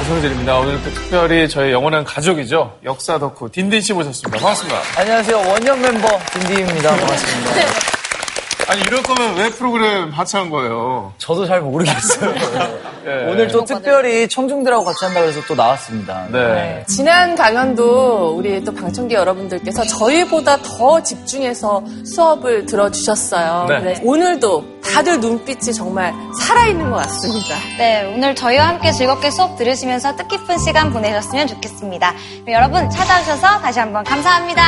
오성진입니다. 오늘 또 특별히 저희 영원한 가족이죠. 역사 덕후 딘딘 씨 모셨습니다. 반갑습니다. 안녕하세요. 원년 멤버 딘디입니다. 반갑습니다. 아니 이럴 거면 왜 프로그램 하차한 거예요? 저도 잘 모르겠어요. 예. 오늘 또 특별히 청중들하고 같이 한다고 해서 또 나왔습니다. 네. 지난 강연도 우리 또 방청객 여러분들께서 저희보다 더 집중해서 수업을 들어주셨어요. 네. 오늘도 다들 눈빛이 정말 살아있는 것 같습니다. 네, 오늘 저희와 함께 즐겁게 수업 들으시면서 뜻깊은 시간 보내셨으면 좋겠습니다. 여러분 찾아주셔서 다시 한번 감사합니다.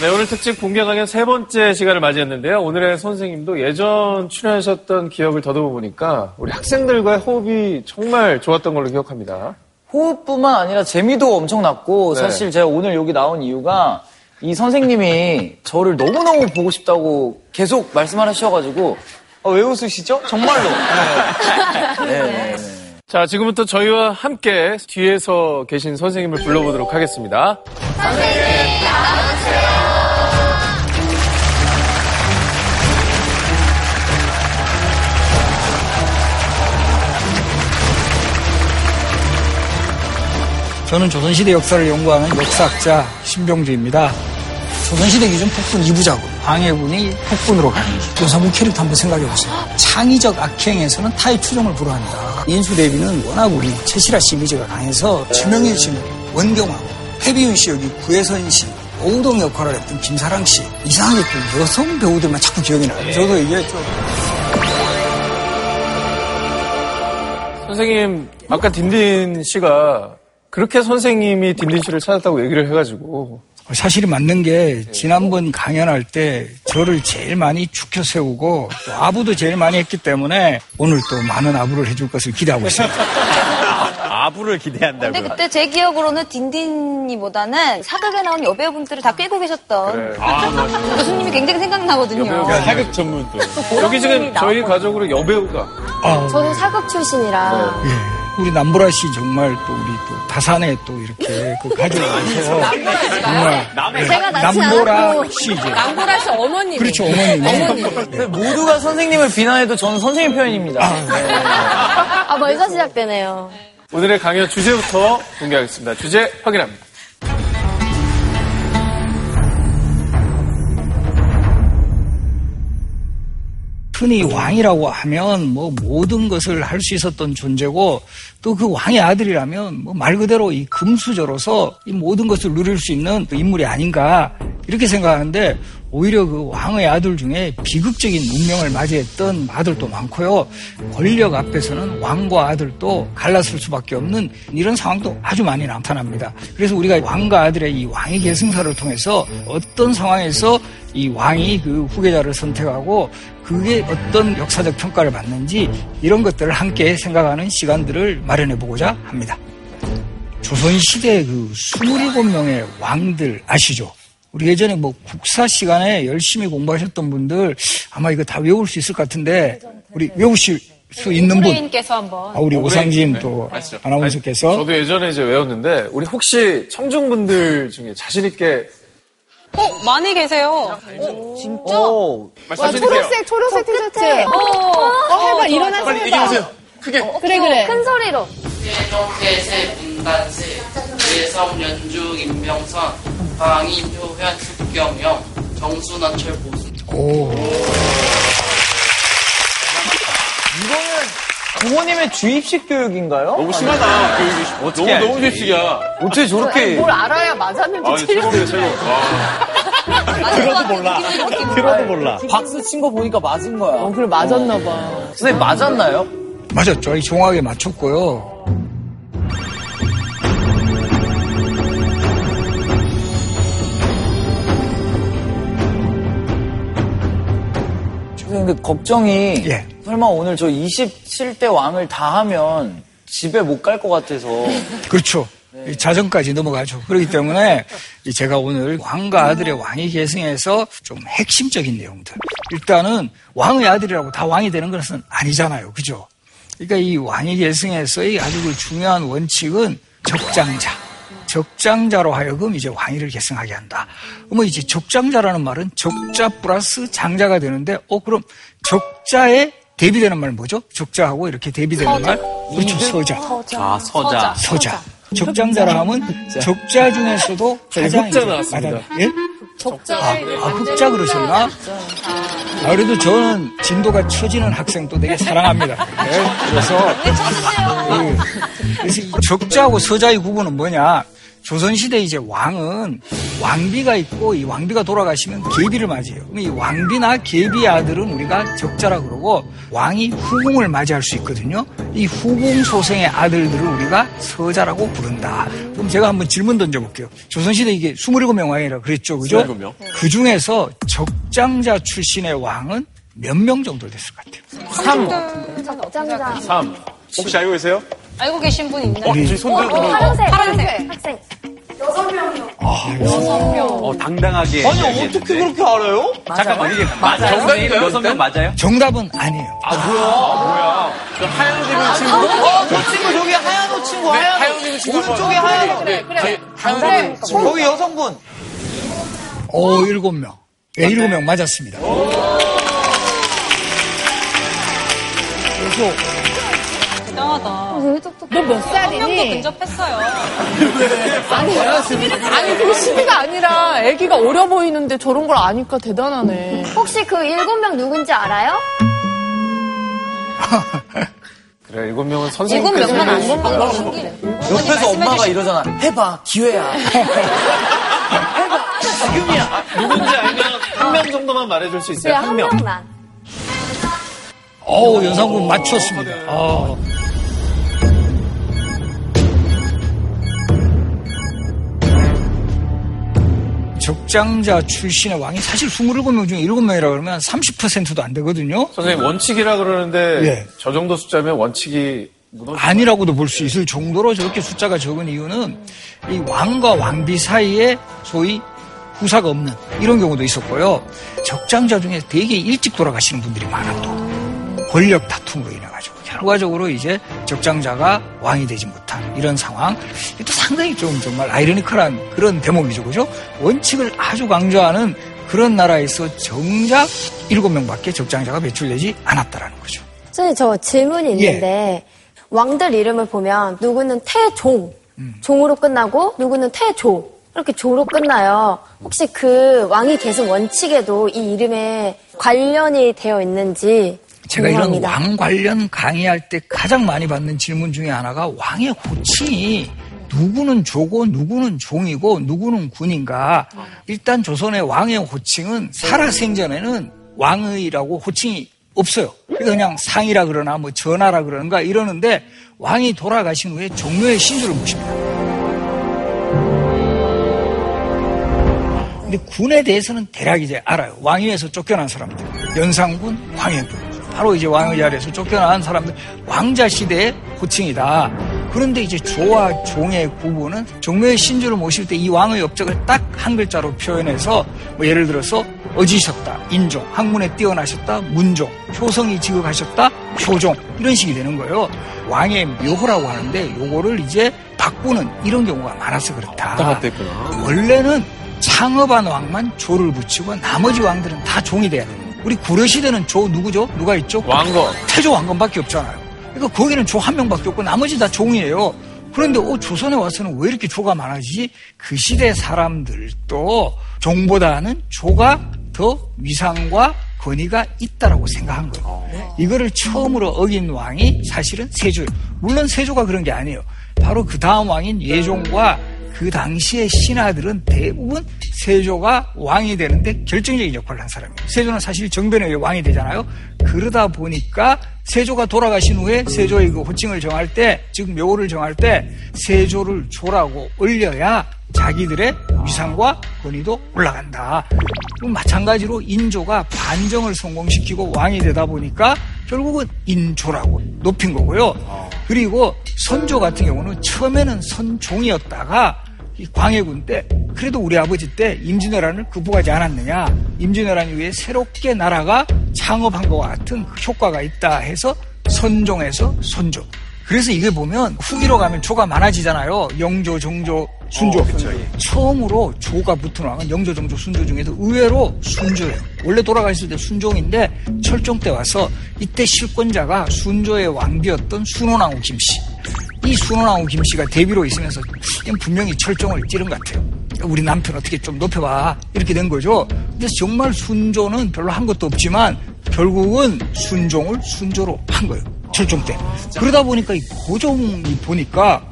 네, 오늘 특집 공개 강연 세 번째 시간을 맞이했는데요. 오늘의 선생님도 예전 출연하셨던 기억을 더듬어 보니까 우리 학생들과의 호흡이 정말 좋았던 걸로 기억합니다. 호흡뿐만 아니라 재미도 엄청났고 네. 사실 제가 오늘 여기 나온 이유가 이 선생님이 저를 너무너무 보고 싶다고 계속 말씀하셔가지고 아, 왜 웃으시죠? 정말로. 네. 네, 네, 네. 자, 지금부터 저희와 함께 뒤에서 계신 선생님을 불러보도록 하겠습니다. 저는 조선시대 역사를 연구하는 역사학자 신병주입니다. 조선시대 기준 폭군 2부작으로 황해군이 폭군으로 가는 길. 요사부 캐릭터 한번 생각해 보세요. 창의적 악행에서는 타의 추종을 불허한다. 인수대비는 워낙 우리 최실아 씨 이미지가 강해서 최명일 씨는 원경하고 해비윤 씨 여기 구혜선 씨 오우동 역할을 했던 김사랑 씨 이상하게 또 여성 배우들만 자꾸 기억이 나요. 저도 이게 좀 선생님, 아까 딘딘 씨가 그렇게 선생님이 딘딘 씨를 찾았다고 얘기를 해가지고 사실이 맞는 게 지난번 강연할 때 저를 제일 많이 축혀 세우고 또 아부도 제일 많이 했기 때문에 오늘 또 많은 아부를 해줄 것을 기대하고 있습니다. 아부를 기대한다고. 근데 그때 제 기억으로는 딘딘이보다는 사극에 나온 여배우분들을 다 꿰고 계셨던 그래. 교수님이 굉장히 생각나거든요. 사극 전문 또. 여기 지금 저희 가족으로 여배우가 아, 저는 사극 출신이라 예. 우리 남보라 씨 정말 또 우리 또 다산에 또 이렇게 그 가족이 있어서 정말 제가 낳지 남보라 않았고 씨 이제 남보라 씨 어머님이 그렇죠 어머님 근데 모두가 선생님을 비난해도 저는 선생님 편입니다. 아 벌써 시작되네요. 오늘의 강연 주제부터 공개하겠습니다. 주제 확인합니다. 흔히 왕이라고 하면 뭐 모든 것을 할 수 있었던 존재고 또 그 왕의 아들이라면 뭐 말 그대로 이 금수저로서 이 모든 것을 누릴 수 있는 그 인물이 아닌가 이렇게 생각하는데 오히려 그 왕의 아들 중에 비극적인 운명을 맞이했던 아들도 많고요. 권력 앞에서는 왕과 아들도 갈라설 수밖에 없는 이런 상황도 아주 많이 나타납니다. 그래서 우리가 왕과 아들의 이 왕의 계승사를 통해서 어떤 상황에서 이 왕이 그 후계자를 선택하고 그게 어떤 역사적 평가를 받는지 이런 것들을 함께 생각하는 시간들을 마련해 보고자 합니다. 조선시대 그 27명의 왕들 아시죠? 우리 예전에 뭐 국사 시간에 열심히 공부하셨던 분들 아마 이거 다 외울 수 있을 것 같은데 우리 외우실 수 있는 분? 선생님께서 한번 아, 우리 오상진 네, 또 아시죠? 아나운서께서 저도 예전에 이제 외웠는데 우리 혹시 청중분들 중에 자신 있게 어, 많이 계세요. 오, 말씀해 주세요. 초록색 티셔츠. 어, 해봐 일어나서 빨리 해봐. 얘기해보세요. 크게. 그래 그래. 큰 소리로. 세종대세 문관세 예성 연중 임명선 방위 표현 숙경영 정순어철 보수 오, 이거는 부모님의 주입식 교육인가요? 너무 심하다. 교육이. 어떻게 너무, 너무 알지? 실식이야. 어떻게 저렇게 뭘 알아야 맞았는지 아, 최고예요, 최고. 와. 들어도 몰라. 들어도 몰라. 박수 친 거 보니까 맞은 거야. 어, 그래 맞았나 봐. 선생님 맞았나요? 맞았죠. 이 정확하게 맞췄고요. 선생님 근데 걱정이 예. 설마 오늘 저 27대 왕을 다 하면 집에 못 갈 것 같아서 그렇죠. 이 자정까지 넘어가죠. 그렇기 때문에 이 제가 오늘 왕과 아들의 왕위 계승에서 좀 핵심적인 내용들. 일단은 왕의 아들이라고 다 왕이 되는 것은 아니잖아요. 그죠? 그러니까 이 왕위 계승에서의 아주 그 중요한 원칙은 적장자. 적장자로 하여금 이제 왕위를 계승하게 한다. 뭐 이제 적장자라는 말은 적자 플러스 장자가 되는데, 어, 그럼 적자의 대비되는 말 뭐죠? 적자하고 이렇게 대비되는 말. 그렇죠. 서자. 아, 서자. 서자. 적장자라 하면 적자 중에서도 가장 이제 나왔습니다. 예? 적자가 아, 아, 흑자 그러셨나? 아, 그래도 저는 진도가 처지는 학생도 되게 사랑합니다. 예, 그래서, 예, 그래서 이 적자하고 서자의 구분은 뭐냐? 조선시대 이제 왕은 왕비가 있고 이 왕비가 돌아가시면 계비를 맞이해요. 그럼 이 왕비나 계비의 아들은 우리가 적자라 그러고 왕이 후궁을 맞이할 수 있거든요. 이 후궁 소생의 아들들을 우리가 서자라고 부른다. 그럼 제가 한번 질문 던져볼게요. 조선시대 이게 27명 왕이라 그랬죠. 그죠? 27명. 그 중에서 적장자 출신의 왕은 몇 명 정도 됐을 것 같아요? 적장자. 3. 혹시 알고 계세요? 알고 계신 분 있나요? 우리 파란색. 파란색. 어, 당당하게. 아니, 어떻게 그렇게 알아요? 잠깐만, 이게 맞아요? 정답인가요? 여섯 명 맞아요? 정답은 아니에요. 어, 저 친구 저기 하얀 옷 친구, 네, 하얀 하얀 옷. 옷 친구 오른쪽에 하얀 옷. 네, 네, 하얀 그래, 친구. 거기 여성분. 오, 일곱 명. 네, 일곱 명 맞았습니다. 그래서 대단하다. 되게 똑똑해. 너몇한 명도 살이니? 근접했어요. 아니, 아니, 그게 시비가 아니라 애기가 어려 보이는데 저런 걸 아니까 대단하네. 혹시 그 일곱 명 누군지 알아요? 그래, 일곱 명은 일곱 선생님께서 명만 안 해주실 본 거야. 방법 신기해. 옆에서 엄마가 이러잖아. 해봐, 기회야. 누군지 알면 한 명 정도만 말해줄 수 있어요? 네, 한한 명. 명만. 어우, 연상군 맞췄습니다. 아. 적장자 출신의 왕이 사실 27명 중에 7명이라 그러면 30%도 안 되거든요. 선생님, 원칙이라 그러는데 예. 저 정도 숫자면 원칙이. 아니라고도 볼 수 있을 정도로 저렇게 숫자가 적은 이유는 이 왕과 왕비 사이에 소위 후사가 없는 이런 경우도 있었고요. 적장자 중에 되게 일찍 돌아가시는 분들이 많아 또. 권력 다툼으로 인해 가지고 결과적으로 이제 적장자가 왕이 되지 못한 이런 상황. 이것도 상당히 좀 정말 아이러니컬한 그런 대목이죠. 그죠? 원칙을 아주 강조하는 그런 나라에서 정작 일곱 명밖에 적장자가 배출되지 않았다라는 거죠. 선생님, 저 질문이 있는데, 왕들 이름을 보면, 누구는 태종, 종으로 끝나고, 누구는 태조, 이렇게 조로 끝나요. 혹시 그 왕이 계신 원칙에도 이 이름에 관련이 되어 있는지 제가 이런 궁금합니다. 왕 관련 강의할 때 가장 많이 받는 질문 중에 하나가 왕의 호칭이 누구는 조고 누구는 종이고 누구는 군인가. 일단 조선의 왕의 호칭은 살아생전에는 왕의라고 호칭이 없어요. 그냥 상이라 그러나 뭐 전하라 그러는가 이러는데 왕이 돌아가신 후에 종묘의 신주를 모십니다. 근데 군에 대해서는 대략 이제 알아요. 왕위에서 쫓겨난 사람들. 연산군, 광해군. 바로 이제 왕의 자리에서 쫓겨난 사람들. 왕자 시대의 호칭이다. 그런데 이제 조와 종의 구분은 종묘의 신주를 모실 때 이 왕의 업적을 딱 한 글자로 표현해서 뭐 예를 들어서 어지셨다, 인종, 학문에 뛰어나셨다, 문종, 효성이 지극하셨다, 효종 이런 식이 되는 거예요. 왕의 묘호라고 하는데 요거를 이제 바꾸는 이런 경우가 많아서 그렇다. 원래는 창업한 왕만 조를 붙이고 나머지 왕들은 다 종이 돼야 돼요. 우리 고려시대는 조 누구죠? 누가 있죠? 왕건. 태조 왕건밖에 없잖아요. 그러니까 거기는 조 한 명밖에 없고 나머지 다 종이에요. 그런데 어, 조선에 와서는 왜 이렇게 조가 많아지지? 그 시대 사람들도 종보다는 조가 더 위상과 권위가 있다라고 생각한 거예요. 이거를 처음으로 어긴 왕이 사실은 세조예요. 물론 세조가 그런 게 아니에요. 바로 그 다음 왕인 예종과 그 당시의 신하들은 대부분 세조가 왕이 되는데 결정적인 역할을 한 사람이에요. 세조는 사실 정변의 왕이 되잖아요. 그러다 보니까 세조가 돌아가신 후에 세조의 그 호칭을 정할 때, 즉 묘를 정할 때 세조를 조라고 올려야 자기들의 위상과 권위도 올라간다. 마찬가지로 인조가 반정을 성공시키고 왕이 되다 보니까 결국은 인조라고 높인 거고요. 그리고 선조 같은 경우는 처음에는 선종이었다가 이 광해군 때 그래도 우리 아버지 때 임진왜란을 극복하지 않았느냐 임진왜란 이후에 새롭게 나라가 창업한 것과 같은 그 효과가 있다 해서 선종에서 선조 그래서 이게 보면 후기로 가면 조가 많아지잖아요. 영조, 정조, 순조. 처음으로 조가 붙어 나간 영조, 정조, 순조 중에서 의외로 순조예요. 원래 돌아가 있을 때 순종인데 철종 때 와서 이때 실권자가 순조의 왕비였던 순원왕후 김씨. 이 순원왕후 김씨가 대비로 있으면서 분명히 철종을 찌른 것 같아요. 우리 남편 어떻게 좀 높여봐. 이렇게 된 거죠. 근데 정말 순조는 별로 한 것도 없지만 결국은 순종을 순조로 한 거예요. 철종 때. 그러다 보니까 이 고종이 보니까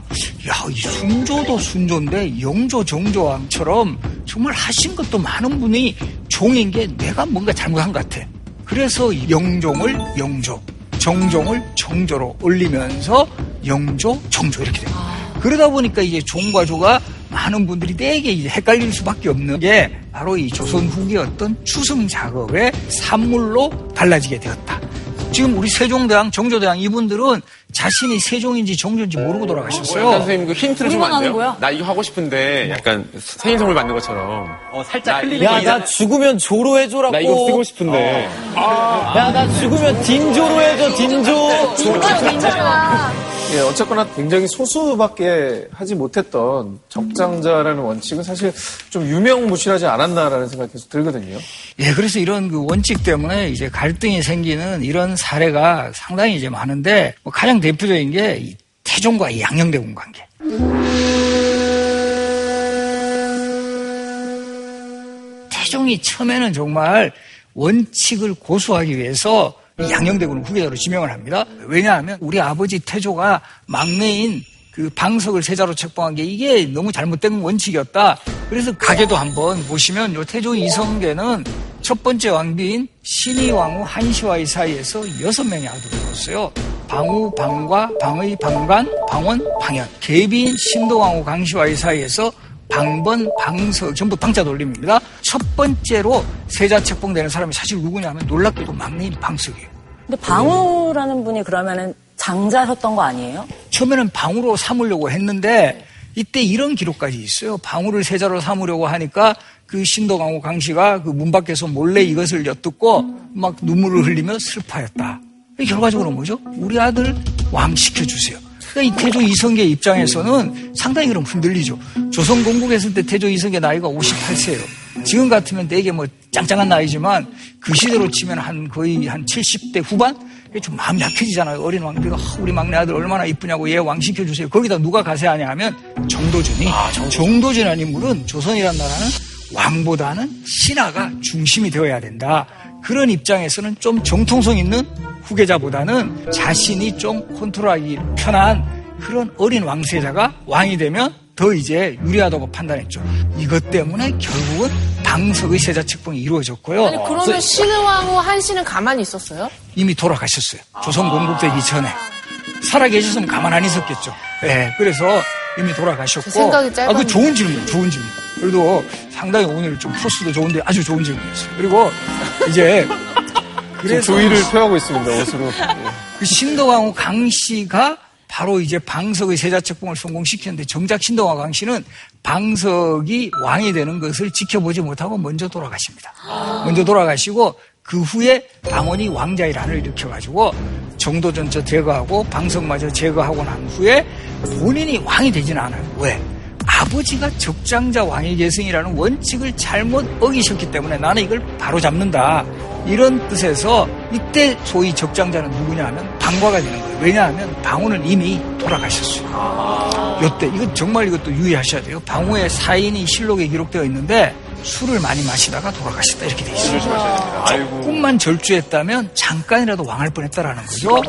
야, 이 순조도 순조인데 영조 정조왕처럼 정말 하신 것도 많은 분이 종인 게 내가 뭔가 잘못한 것 같아. 그래서 영종을 영조, 정종을 정조로 올리면서 영조, 정조 이렇게 됩니다. 그러다 보니까 이제 종과 조가 많은 분들이 되게 이제 헷갈릴 수밖에 없는 게 바로 이 조선 후기 어떤 추승 작업의 산물로 달라지게 되었다. 지금 우리 세종대왕, 정조대왕 이분들은 자신이 세종인지 정조인지 모르고 돌아가셨어요. 약간 선생님 그 힌트를 주면 안 돼요? 거야? 나 이거 하고 싶은데 약간 생일 선물 받는 것처럼 어, 살짝 흘리는 야, 게나 죽으면 조로 해줘라고. 나 이거 쓰고 싶은데 야, 나 죽으면 딘조로 해줘, 딘조. 진짜 괜찮아. 예, 어쨌거나 굉장히 소수밖에 하지 못했던 적장자라는 원칙은 사실 좀 유명무실하지 않았나라는 생각이 계속 들거든요. 예, 그래서 이런 그 원칙 때문에 이제 갈등이 생기는 이런 사례가 상당히 이제 많은데 뭐 가장 대표적인 게이 태종과 이 양녕대군 관계. 태종이 처음에는 정말 원칙을 고수하기 위해서 이 양녕대군을 후계자로 지명을 합니다. 왜냐하면 우리 아버지 태조가 막내인 그 방석을 세자로 책봉한 게 이게 너무 잘못된 원칙이었다. 그래서 가게도 한번 보시면 요 태조 이성계는 첫 번째 왕비인 신의왕후 한시와의 사이에서 여섯 명의 아들을 뒀어요. 방우, 방과, 방의, 방관, 방원, 방현. 계비인 신도왕후 강시와의 사이에서 방번, 방석, 전부 방자 돌림입니다. 첫 번째로 세자 책봉되는 사람이 사실 누구냐면 놀랍게도 막내인 방석이에요. 근데 방우라는 분이 그러면은 장자셨던 거 아니에요? 처음에는 방으로 삼으려고 했는데 이때 이런 기록까지 있어요. 방우를 세자로 삼으려고 하니까 그 신도강호 강씨가 그 문 밖에서 몰래 이것을 엿듣고 막 눈물을 흘리며 슬퍼했다. 결과적으로 뭐죠? 우리 아들 왕 시켜주세요. 그러니까 이 태조 이성계 입장에서는 상당히 그럼 흔들리죠. 조선 건국했을 때 태조 이성계 나이가 58세예요. 지금 같으면 되게 뭐 짱짱한 나이지만 그 시대로 치면 한 거의 한 70대 후반? 좀 마음이 약해지잖아요. 어린 왕비가 아, 우리 막내 아들 얼마나 이쁘냐고 얘 왕 시켜주세요. 거기다 누가 가세하냐 하면 정도전이 정도전이라는 인물은 조선이란 나라는 왕보다는 신하가 중심이 되어야 된다. 그런 입장에서는 좀 정통성 있는 후계자보다는 자신이 좀 컨트롤하기 편한 그런 어린 왕세자가 왕이 되면 더 이제 유리하다고 판단했죠. 이것 때문에 결국은 방석의 세자 책봉이 이루어졌고요. 아니, 그러면 신의왕후 한씨는 가만히 있었어요? 이미 돌아가셨어요. 조선 건국되기 전에. 살아계셨으면 가만 안 있었겠죠. 예, 그래서 이미 돌아가셨고. 생각이 아, 짧았네. 그 좋은 질문, 좋은 질문. 그래도 상당히 오늘 좀 포스도 좋은데 아주 좋은 질문이었어요. 그리고 이제 그래서 조의를 표하고 있습니다, 옷으로. 그 신도광후 강 씨가 바로 이제 방석의 세자책봉을 성공시켰는데 정작 신도광후 강 씨는 방석이 왕이 되는 것을 지켜보지 못하고 먼저 돌아가십니다. 먼저 돌아가시고 그 후에 방원이 왕자의 난을 일으켜가지고 정도전처 제거하고 방석마저 제거하고 난 후에 본인이 왕이 되지는 않아요. 왜? 아버지가 적장자 왕의 계승이라는 원칙을 잘못 어기셨기 때문에 나는 이걸 바로 잡는다. 이런 뜻에서 이때 소위 적장자는 누구냐 하면 방과가 되는 거예요. 왜냐하면 방우는 이미 돌아가셨어요. 요때 이건 정말 이것도 유의하셔야 돼요. 방우의 사인이 실록에 기록되어 있는데 술을 많이 마시다가 돌아가셨다 이렇게 돼 있어요. 조금만 절주했다면 잠깐이라도 왕할 뻔했다라는 거죠.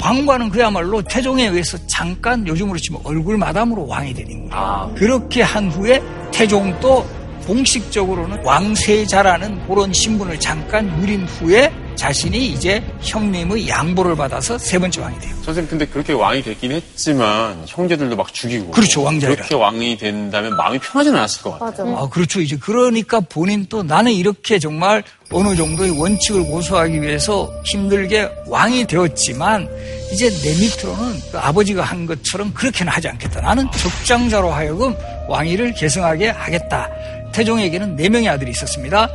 방과는 그야말로 태종에 의해서 잠깐 요즘으로 치면 얼굴 마담으로 왕이 된 인물이에요. 그렇게 한 후에 태종도 공식적으로는 왕세자라는 그런 신분을 잠깐 누린 후에 자신이 이제 형님의 양보를 받아서 세 번째 왕이 돼요. 선생님, 근데 그렇게 왕이 됐긴 했지만, 형제들도 막 죽이고. 그렇죠, 왕자이라. 그렇게 왕이 된다면 마음이 편하지는 않았을 것 같아요. 맞아. 아, 그렇죠. 이제 그러니까 본인 또 나는 이렇게 정말 어느 정도의 원칙을 고수하기 위해서 힘들게 왕이 되었지만 이제 내 밑으로는 그 아버지가 한 것처럼 그렇게는 하지 않겠다. 나는 적장자로 하여금 왕위를 계승하게 하겠다. 태종에게는 네 명의 아들이 있었습니다.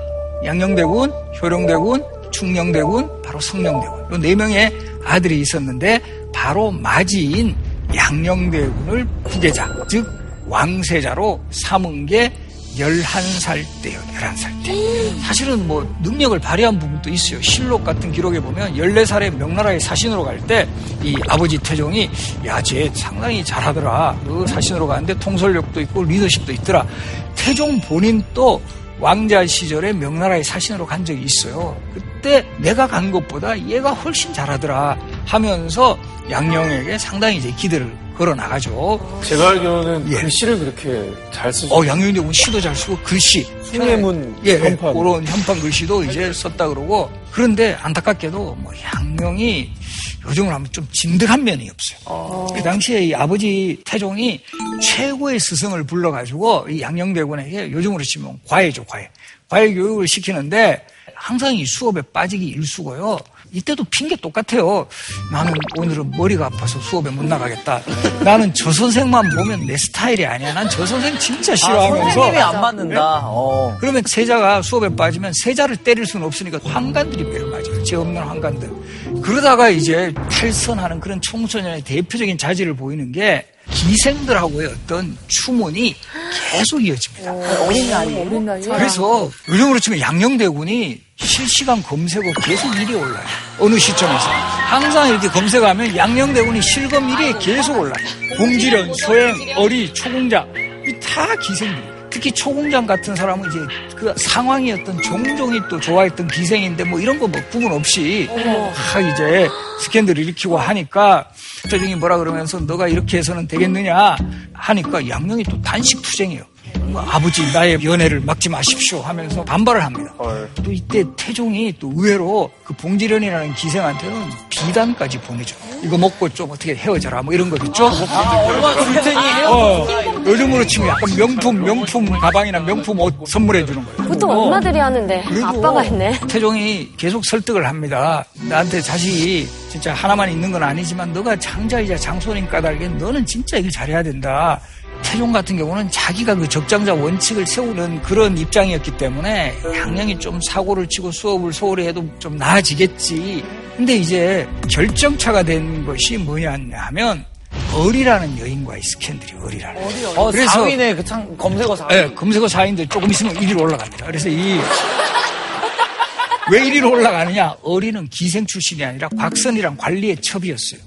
양녕대군, 효령대군, 충녕대군, 바로 성녕대군. 이 네 명의 아들이 있었는데 바로 마지인 양녕대군을 후계자, 즉 왕세자로 삼은 게 11살 때요, 11살 때. 사실은 뭐 능력을 발휘한 부분도 있어요. 실록 같은 기록에 보면 14살에 명나라의 사신으로 갈 때 이 아버지 태종이 야, 쟤 상당히 잘하더라. 그 사신으로 가는데 통솔력도 있고 리더십도 있더라. 태종 본인 또 왕자 시절에 명나라의 사신으로 간 적이 있어요. 그때 내가 간 것보다 얘가 훨씬 잘하더라 하면서 양령에게 상당히 이제 기대를 걸어 나가죠. 제가 알기로는 예. 글씨를 그렇게 잘 쓰죠. 어, 양용대 군 시도 잘 쓰고 글씨. 흰해문 예, 현판. 그런 현판 글씨도 이제 썼다 그러고. 그런데 안타깝게도 뭐 양용이 요즘을 하면 좀 진득한 면이 없어요. 그 당시에 이 아버지 태종이 최고의 스승을 불러가지고 이 양녕대군에게 요즘으로 치면 과외죠, 과외. 과외 교육을 시키는데 항상 이 수업에 빠지기 일수고요. 이때도 핑계 똑같아요. 나는 오늘은 머리가 아파서 수업에 못 나가겠다. 나는 저 선생만 보면 내 스타일이 아니야. 난 저 선생 진짜 아, 싫어하면서. 선생님이 안 맞는다. 어. 그러면 세자가 수업에 빠지면 세자를 때릴 수는 없으니까 환관들이 매를 맞아요. 죄 없는 환관들. 그러다가 이제 탈선하는 그런 청소년의 대표적인 자질을 보이는 게 기생들하고의 어떤 추문이 계속 이어집니다. 어린 나이. 어린 나이. 그래서 요즘으로 치면 양녕대군이 실시간 검색어 계속 1위 올라요. 어느 시점에서. 항상 이렇게 검색하면 양녕대군이 실검 1위에 계속 올라요. 공지련, 소행, 어리, 초공장. 이다 기생들이에요. 특히 초공장 같은 사람은 이제 그 상황이었던 종종이 또 좋아했던 기생인데 뭐 이런 거 뭐 구분 없이 막 이제 스캔들을 일으키고 하니까 태종이 뭐라 그러면서 너가 이렇게 해서는 되겠느냐 하니까 양명이 또 단식 투쟁이에요. 뭐 아버지 나의 연애를 막지 마십시오 하면서 반발을 합니다. 또 이때 태종이 또 의외로 그 봉지련이라는 기생한테는 비단까지 보내줘. 이거 먹고 좀 어떻게 헤어져라 뭐 이런 거 있죠? 아, 얼마? 어, 요즘으로 치면 약간 명품 명품 가방이나 명품 옷 선물해 주는 거예요. 보통 어. 엄마들이 하는데 아빠가 했네. 태종이 계속 설득을 합니다. 나한테 자식이 진짜 하나만 있는 건 아니지만 너가 장자이자 장손인 까닭에 너는 진짜 이걸 잘해야 된다. 태종 같은 경우는 자기가 그 적장자 원칙을 세우는 그런 입장이었기 때문에 양양이 좀 사고를 치고 수업을 소홀히 해도 좀 나아지겠지. 근데 이제 결정차가 된 것이 뭐냐 하면 어리라는 여인과의 스캔들이 어리라는. 어, 그래서- 4위네, 그 참, 검색어 4위. 네, 검색어 4인데 조금 있으면 1위로 올라갑니다. 그래서 이, 왜 1위로 올라가느냐? 어리는 기생 출신이 아니라 곽선이랑 관리의 첩이었어요.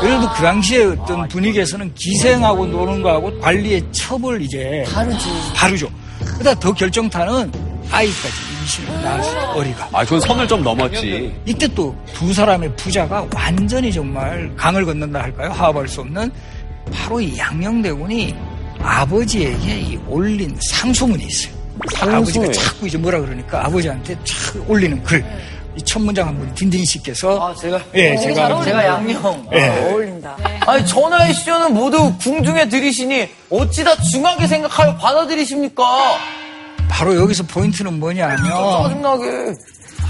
그래도 그 당시에 어떤 분위기에서는 기생하고 노는 거하고 관리의 첩을 이제. 다르지. 다르죠. 그러다 더 결정타는 아이까지 임신을 낳았어요, 어리가. 아, 그건 선을 좀 넘었지. 이때 또 두 사람의 부자가 완전히 정말 강을 건넌다 할까요? 화합할 수 없는 바로 이 양녕대군이 아버지에게 이 올린 상소문이 있어요. 아버지가 자꾸 이제 뭐라 그러니까 아버지한테 착 올리는 글. 이 첫 문장 한번 딘딘 씨께서 아, 제가. 예, 제가 제가 양녕. 예. 어울린다. 아니, 전하의 시조는 모두 궁중에 들이시니 어찌다 중하게 생각하여 받아들이십니까? 바로 여기서 포인트는 뭐냐면 짜증나게.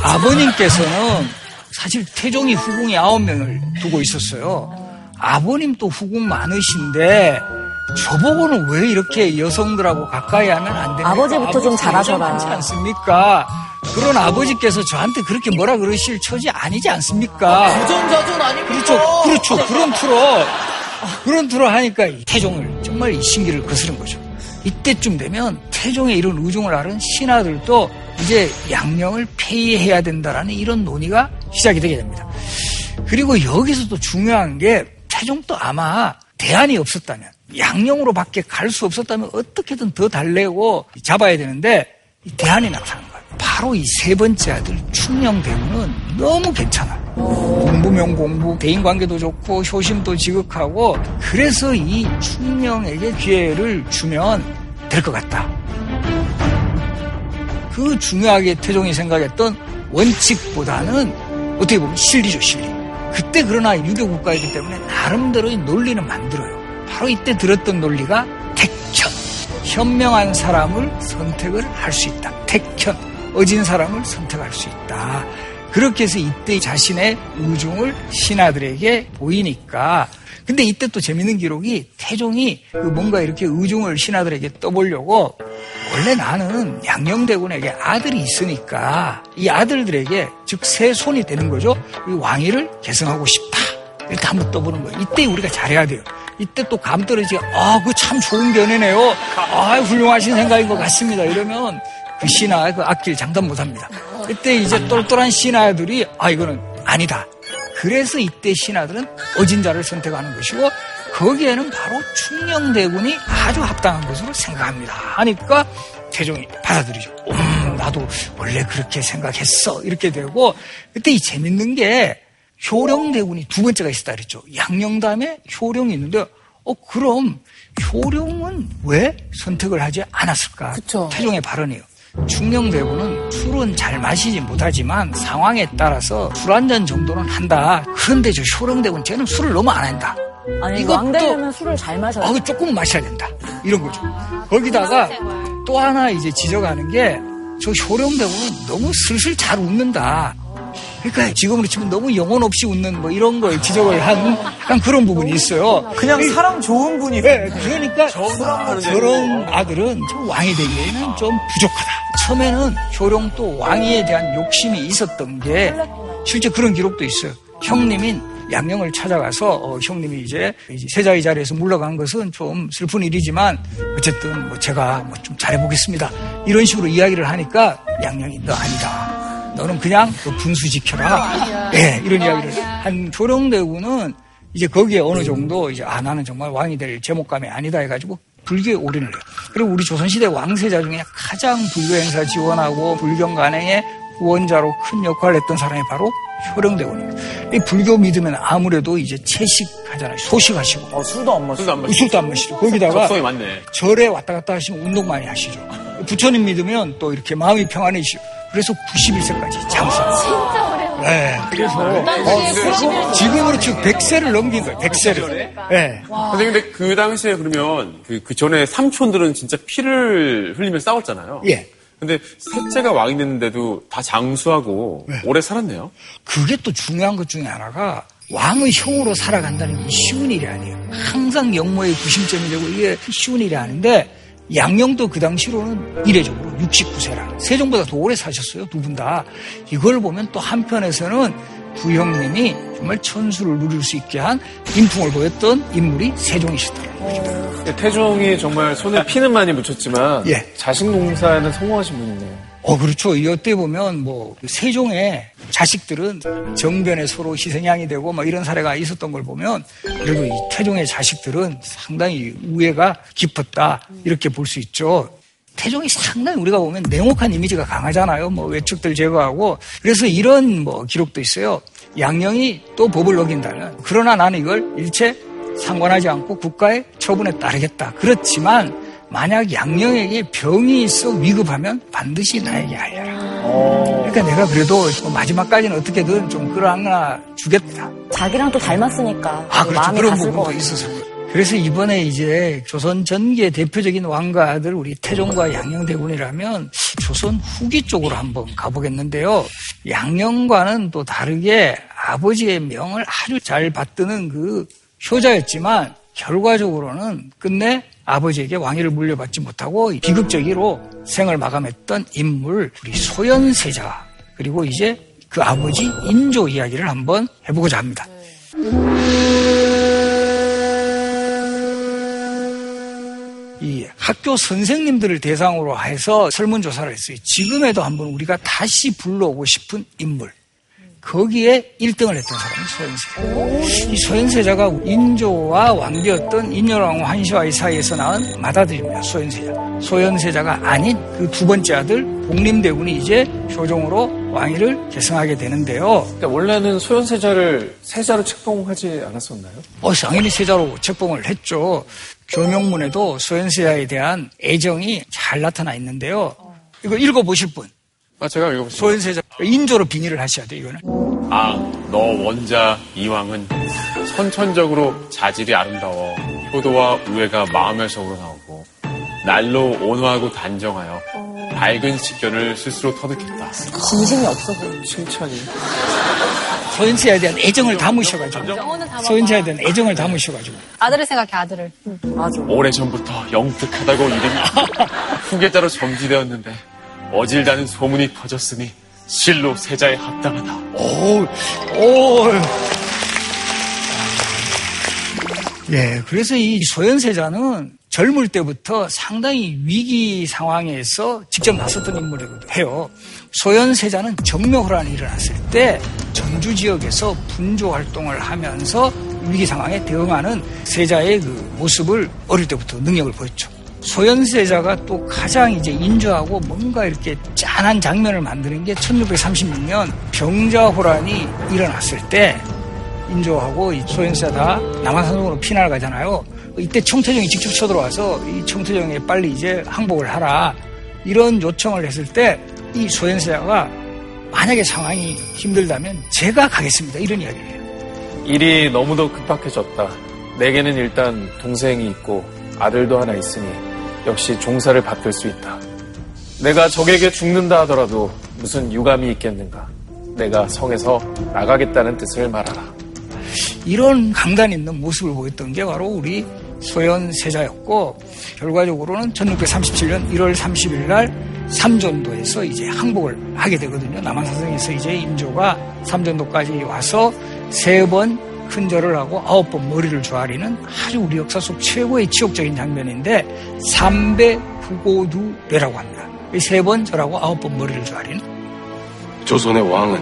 아버님께서는 사실 태종이 후궁이 아홉 명을 두고 있었어요. 아버님 또 후궁 많으신데 저보고는 왜 이렇게 여성들하고 가까이 하면 안 됩니까? 아버지부터 좀 잘하셔라. 많지 않습니까? 그런 아버지께서 저한테 그렇게 뭐라 그러실 처지 아니지 않습니까? 부전자전 아닙니까? 그렇죠, 그렇죠. 그런 투로, 그런 투로 하니까 이 태종을 정말 이 신기를 거스른 거죠. 이때쯤 되면 태종의 이런 의중을 아는 신하들도 이제 양령을 폐위해야 된다라는 이런 논의가 시작이 되게 됩니다. 그리고 여기서 또 중요한 게 태종 도 아마 대안이 없었다면 양령으로밖에 갈 수 없었다면 어떻게든 더 달래고 잡아야 되는데 이 대안이 나타난 거예요. 바로 이 세 번째 아들 충녕대군은 너무 괜찮아. 공부면 공부, 대인관계도 좋고 효심도 지극하고 그래서 이 충녕에게 기회를 주면 될 것 같다. 그 중요하게 태종이 생각했던 원칙보다는 어떻게 보면 실리죠, 실리. 그때 그러나 유교 국가이기 때문에 나름대로의 논리는 만들어요. 바로 이때 들었던 논리가 택현. 현명한 사람을 선택을 할 수 있다. 택현. 어진 사람을 선택할 수 있다. 그렇게 해서 이때 자신의 의중을 신하들에게 보이니까 근데 이때 또 재밌는 기록이 태종이 그 뭔가 이렇게 의중을 신하들에게 떠보려고 원래 나는 양녕대군에게 아들이 있으니까 이 아들들에게 즉 세 손이 되는 거죠. 이 왕위를 계승하고 싶다. 이렇게 한번 떠보는 거예요. 이때 우리가 잘해야 돼요. 이때 또 감 떨어지게 아, 그 참 좋은 견해네요. 아, 훌륭하신 생각인 것 같습니다. 이러면 그 신하 그 악기를 장담 못 합니다. 이때 이제 똘똘한 신하들이 아, 이거는 아니다. 그래서 이때 신하들은 어진자를 선택하는 것이고 거기에는 바로 충녕대군이 아주 합당한 것으로 생각합니다. 하니까 태종이 받아들이죠. 음, 나도 원래 그렇게 생각했어. 이렇게 되고 그때 이 재밌는 게 효령대군이 두 번째가 있었다 그랬죠. 양령 다음에 효령이 있는데 어 그럼 효령은 왜 선택을 하지 않았을까? 그쵸. 태종의 발언이에요. 충녕대군은 술은 잘 마시지 못하지만 상황에 따라서 술 한 잔 정도는 한다. 그런데 저 효령대군 쟤는 술을 너무 안 한다. 아니, 이것도- 술을 잘 마셔야 아, 조금 마셔야 된다. 이런 거죠. 거기다가 또 하나 이제 지적하는 게 저 효령대군은 너무 슬슬 잘 웃는다. 그러니까 지금으로 치면 너무 영혼 없이 웃는 뭐 이런 걸 지적을 한 약간 그런 부분이 있어요. 그냥 사람 좋은 분이 네, 그러니까 저런 아들은 좀 왕이 되기에는 좀 부족하다. 처음에는 효령도 왕위에 대한 욕심이 있었던 게 실제 그런 기록도 있어요. 형님인 양령을 찾아가서 어, 형님이 이제, 이제 세자의 자리에서 물러간 것은 좀 슬픈 일이지만 어쨌든 뭐 제가 뭐 좀 잘해보겠습니다. 이런 식으로 이야기를 하니까 양령이 너 아니다. 너는 그냥 그 분수 지켜라. 예, 이런 이야기를 한 조령대군은 이제 거기에 어느 정도 이제 아 나는 정말 왕이 될 제목감이 아니다 해가지고 불교에 올인을 해요. 그리고 우리 조선시대 왕세자 중에 가장 불교 행사 지원하고 불경 간행의 후원자로 큰 역할을 했던 사람이 바로 효령대군입니다. 이 불교 믿으면 아무래도 이제 채식하잖아요. 소식하시고 어, 술도 안 마시고. 술도 안 마시고. 술도 안 마시죠. 거기다가. 절에 왔다 갔다 하시면 운동 많이 하시죠. 부처님 믿으면 또 이렇게 마음이 평안해지죠. 그래서 91세까지 장사. 진짜 오래. 네. 그래서 어, 지금으로 지금 100세를 넘긴 거예요. 100세를. 네. 선생님, 근데 그 당시에 그러면 그, 그 전에 삼촌들은 진짜 피를 흘리며 싸웠잖아요. 예. 근데 셋째가 왕이 됐는데도 다 장수하고 오래 살았네요. 그게 또 중요한 것 중에 하나가 왕의 형으로 살아간다는 게 쉬운 일이 아니에요. 항상 영모의 구심점이 되고 이게 쉬운 일이 아닌데 양령도 그 당시로는 이례적으로 69세라. 세종보다 더 오래 사셨어요. 두 분 다. 이걸 보면 또 한편에서는 두 형님이 정말 천수를 누릴 수 있게 한 인품을 보였던 인물이 세종이셨다는 거죠. 태종이 정말 손에 피는 많이 묻혔지만 예. 자식 농사에는 성공하신 분이네요. 어, 그렇죠. 이때 보면 뭐 세종의 자식들은 정변에 서로 희생양이 되고 뭐 이런 사례가 있었던 걸 보면 그래도 이 태종의 자식들은 상당히 우애가 깊었다. 이렇게 볼 수 있죠. 태종이 상당히 우리가 보면 냉혹한 이미지가 강하잖아요. 뭐 외척들 제거하고. 그래서 이런 뭐 기록도 있어요. 양령이 또 법을 어긴다면 그러나 나는 이걸 일체 상관하지 않고 국가의 처분에 따르겠다. 그렇지만 만약 양령에게 병이 있어 위급하면 반드시 나에게 알려라. 그러니까 내가 그래도 뭐 마지막까지는 어떻게든 좀 끌어안아 주겠다. 자기랑 또 닮았으니까. 아, 그렇죠. 마음이 그런 부분도. 있었을 거예요. 그래서 이번에 이제 조선 전기의 대표적인 왕과 아들 우리 태종과 양녕대군이라면 조선 후기 쪽으로 한번 가보겠는데요. 양녕과는 또 다르게 아버지의 명을 아주 잘 받드는 그 효자였지만 결과적으로는 끝내 아버지에게 왕위를 물려받지 못하고 비극적으로 생을 마감했던 인물 우리 소현세자 그리고 이제 그 아버지 인조 이야기를 한번 해보고자 합니다. 이 학교 선생님들을 대상으로 해서 설문조사를 했어요. 지금에도 한번 우리가 다시 불러오고 싶은 인물. 거기에 1등을 했던 사람이 소현세. 이 소현세자가 인조와 왕비였던 인여왕 환시와의 사이에서 낳은 맏아들입니다. 소현세자. 소현세자가 아닌 그 두 번째 아들 복림대군이 이제 효종으로 왕위를 계승하게 되는데요. 그러니까 원래는 소현세자를 세자로 책봉하지 않았었나요? 어, 당연히 세자로 책봉을 했죠. 교명문에도 소현세자에 대한 애정이 잘 나타나 있는데요. 이거 읽어보실 분. 아, 제가 읽어보시죠. 소현세자 인조로 빙의를 하셔야 돼요, 이거는. 아, 너 원자 이왕은 선천적으로 자질이 아름다워 효도와 우애가 마음에서 우러나오고 날로 온화하고 단정하여 밝은 식견을 스스로 터득했다. 진심이 없어 보여. 칭찬이. 소현세에 대한 애정을 담으셔가지고. 소현세에 대한 애정을 담으셔가지고. 아들을 생각해, 아들을. 오래전부터 영특하다고 이름이 후계자로 점지되었는데 어질다는 소문이 퍼졌으니 실로 세자에 합당하다. 오, 오. 예, 그래서 이 소현세자는 젊을 때부터 상당히 위기 상황에서 직접 나섰던 인물이기도 해요. 소현세자는 정묘호란이 일어났을 때 전주 지역에서 분조 활동을 하면서 위기 상황에 대응하는 세자의 그 모습을 어릴 때부터 능력을 보였죠. 소현세자가 또 가장 이제 인조하고 뭔가 이렇게 짠한 장면을 만드는 게 1636년 병자호란이 일어났을 때 인조하고 소현세자 남한산성으로 피난을 가잖아요. 이때 청태정이 직접 쳐들어와서 이 청태정에 빨리 이제 항복을 하라 이런 요청을 했을 때 이 소현세자가 만약에 상황이 힘들다면 제가 가겠습니다 이런 이야기를 해요. 일이 너무도 급박해졌다. 내게는 일단 동생이 있고 아들도 하나 있으니 역시 종사를 받들 수 있다. 내가 적에게 죽는다 하더라도 무슨 유감이 있겠는가. 내가 성에서 나가겠다는 뜻을 말하라. 이런 강단 있는 모습을 보였던 게 바로 우리 소현 세자였고 결과적으로는 1637년 1월 30일 날 삼전도에서 이제 항복을 하게 되거든요. 남한사성에서 이제 임조가 삼전도까지 와서 세번 큰 절을 하고 아홉 번 머리를 조아리는 아주 우리 역사 속 최고의 지옥적인 장면인데 삼배 부고두례라고 합니다. 세 번 절하고 아홉 번 머리를 조아리는 조선의 왕은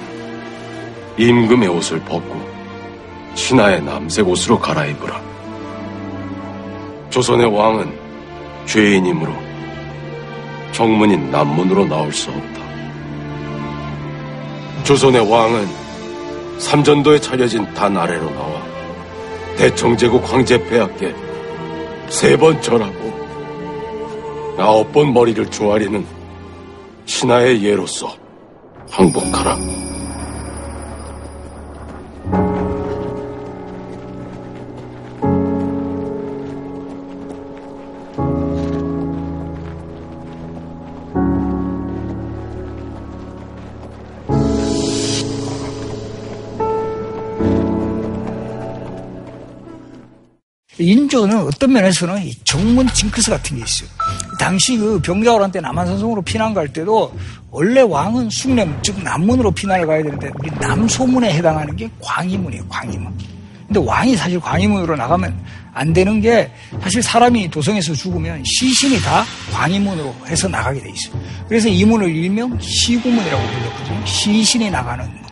임금의 옷을 벗고 신하의 남색 옷으로 갈아입으라. 조선의 왕은 죄인이므로 정문인 남문으로 나올 수 없다. 조선의 왕은 삼전도에 차려진 단 아래로 나와 대청제국 황제 폐하께 세 번 절하고 아홉 번 머리를 조아리는 신하의 예로서 항복하라. 인조는 어떤 면에서는 이 정문 징크스 같은 게 있어요. 당시 그 병자호란 때 남한산성으로 피난 갈 때도 원래 왕은 숭례문, 즉 남문으로 피난을 가야 되는데 우리 남소문에 해당하는 게 광희문이에요, 광희문. 근데 왕이 사실 광희문으로 나가면 안 되는 게 사실 사람이 도성에서 죽으면 시신이 다 광희문으로 해서 나가게 돼 있어요. 그래서 이 문을 일명 시구문이라고 불렀거든요. 시신이 나가는 문.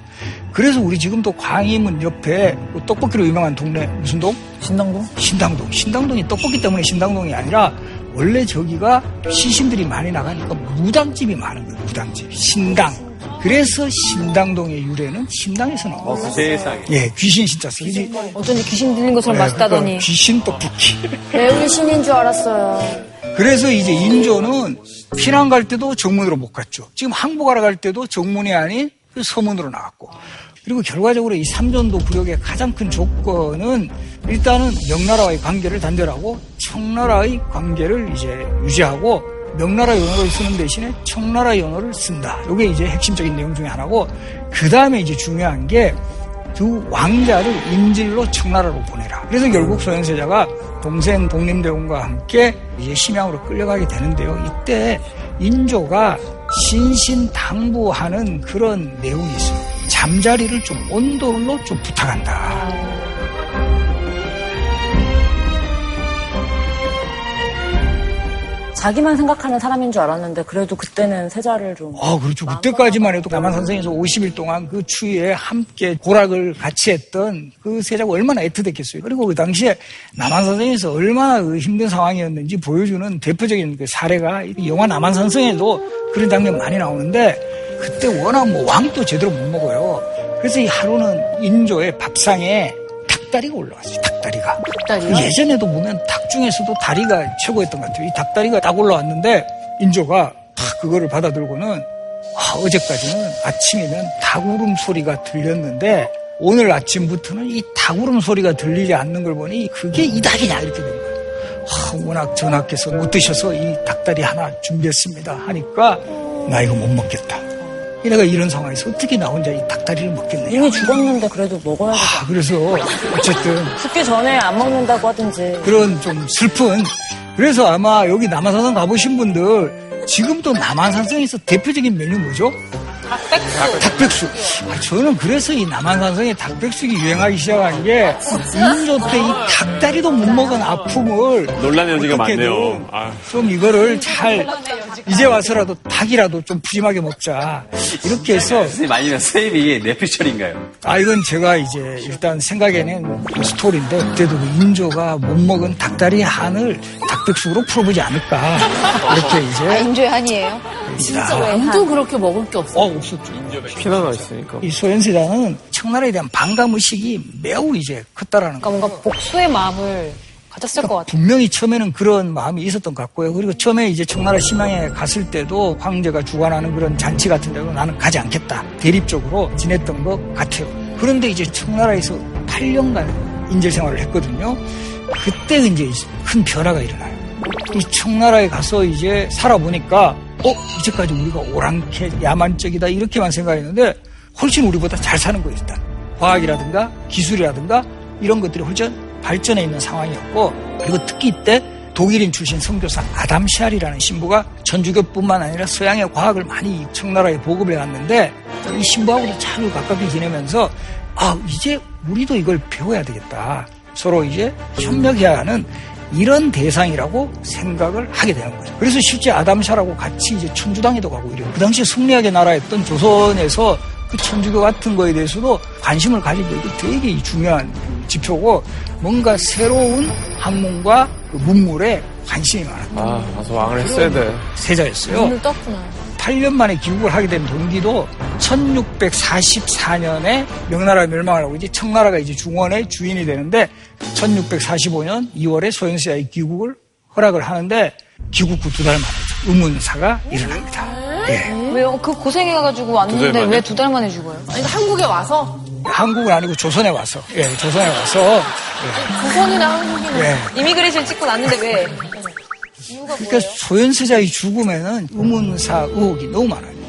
그래서 우리 지금도 광희문 옆에 그 떡볶이로 유명한 동네 무슨 동? 신당동? 신당동. 신당동이 떡볶이 때문에 신당동이 아니라 원래 저기가 시신들이 많이 나가니까 무당집이 많은 거예요. 무당집. 신당. 그래서 신당동의 유래는 신당에서 나온 거예요. 세상에. 예, 귀신 신자 쓰기. 어쩐지 귀신 들린 것처럼 예, 맛있다더니. 그러니까 귀신 떡볶이. 매운 신인 줄 알았어요. 그래서 이제 인조는 피난 갈 때도 정문으로 못 갔죠. 지금 항복하러 갈 때도 정문이 아닌 그 서문으로 나갔고. 그리고 결과적으로 이 삼전도 부력의 가장 큰 조건은 일단은 명나라와의 관계를 단절하고 청나라의 관계를 이제 유지하고 명나라 연어를 쓰는 대신에 청나라 연어를 쓴다. 이게 이제 핵심적인 내용 중에 하나고 그 다음에 이제 중요한 게 두 왕자를 인질로 청나라로 보내라. 그래서 결국 소현세자가 동생 독림대원과 함께 이제 심양으로 끌려가게 되는데요. 이때 인조가 신신당부하는 그런 내용이 있어요. 잠자리를 좀 온돌로 좀 부탁한다. 자기만 생각하는 사람인 줄 알았는데 그래도 그때는 세자를 좀. 아, 그렇죠. 그때까지만 해도 남한산성에서 50일 동안 그 추위에 함께 고락을 같이 했던 그 세자가 얼마나 애틋했겠어요. 그리고 그 당시에 남한산성에서 얼마나 그 힘든 상황이었는지 보여주는 대표적인 그 사례가 이 영화 남한산성에도 그런 장면 많이 나오는데 그때 워낙 뭐 왕도 제대로 못 먹어요. 그래서 이 하루는 인조의 밥상에 닭다리가 올라왔어요. 닭다리가. 닭다리요? 예전에도 보면 닭 중에서도 다리가 최고였던 것 같아요. 이 닭다리가 딱 올라왔는데 인조가 탁 그거를 받아들고는 아, 어제까지는 아침이면 닭 울음 소리가 들렸는데 오늘 아침부터는 이 닭 울음 소리가 들리지 않는 걸 보니 그게 이 닭이냐 이렇게 된 거예요. 아, 워낙 전하께서 못 드셔서 이 닭다리 하나 준비했습니다 하니까 나 이거 못 먹겠다. 내가 이런 상황에서 어떻게 나 혼자 이 닭다리를 먹겠느냐. 이미 죽었는데 그래도 먹어야 되잖아. 아, 그래서 어쨌든 죽기 전에 안 먹는다고 하든지. 그런 좀 슬픈 그래서 아마 여기 남한산성 가보신 분들 지금도 남한산성에서 대표적인 메뉴 뭐죠? 닭백숙. 아, 저는 그래서 이 남한산성에 닭백숙이 유행하기 시작한 게 인조 때 이 닭다리도 못 먹은 아픔을 논란의 여지가 많네요. 아. 좀 이거를 잘 이제 와서라도 닭이라도 좀 푸짐하게 먹자 이렇게 해서 선생님 아니면 선생님이 내 퓨처인가요? 아 이건 제가 이제 일단 생각에는 그 스토리인데 그때도 그 인조가 못 먹은 닭다리 한을 닭백숙으로 풀어보지 않을까 이렇게 이제 아, 인조의 한이에요? 진짜 아무도 그렇게 먹을 게 없어. 어 없었죠. 피나 나 있으니까. 이 소현세자는 청나라에 대한 반감 의식이 매우 이제 컸다라는 거. 그러니까 뭔가 복수의 마음을 가졌을 것 같아요. 분명히 처음에는 그런 마음이 있었던 것 같고요. 그리고 처음에 이제 청나라 심양에 갔을 때도 황제가 주관하는 그런 잔치 같은 데도 나는 가지 않겠다. 대립적으로 지냈던 것 같아요. 그런데 이제 청나라에서 8년간 인재 생활을 했거든요. 그때 이제 큰 변화가 일어나요. 이 청나라에 가서 이제 살아보니까 어 이제까지 우리가 오랑캐 야만적이다 이렇게만 생각했는데 훨씬 우리보다 잘 사는 일단 과학이라든가 기술이라든가 이런 것들이 훨씬 발전해 있는 상황이었고 그리고 특히 이때 독일인 출신 선교사 아담 샤리라는 신부가 천주교뿐만 아니라 서양의 과학을 많이 청나라에 보급해 왔는데 이 신부하고도 참 가깝게 지내면서 아 이제 우리도 이걸 배워야 되겠다. 서로 이제 협력해야 하는 이런 대상이라고 생각을 하게 되는 거죠. 그래서 실제 아담샤라고 같이 이제 천주당에도 가고 이래요. 그 당시 승리하게 나라였던 조선에서 그 천주교 같은 거에 대해서도 관심을 가진 게 이게 되게 중요한 지표고 뭔가 새로운 학문과 그 문물에 관심이 많았다. 아, 가서 왕을 했어야 돼. 세자였어요. 눈을 떴구나. 8년 만에 귀국을 하게 된 동기도 1644년에 명나라 멸망을 하고 이제 청나라가 이제 중원의 주인이 되는데 1645년 2월에 소현세자의 귀국을 허락을 하는데 귀국 후 두 달 만에 의문사가 일어납니다. 예. 왜요? 그 고생해가지고 왔는데? 왜 두 달 만에 죽어요? 아니, 한국에 와서? 한국은 아니고 조선에 와서 예, 조선에 와서 조선이나 한국이나. 예. 이미그레이션 찍고 났는데 왜? 그러니까 소현세자의 죽음에는 의문사 의혹이 너무 많아요.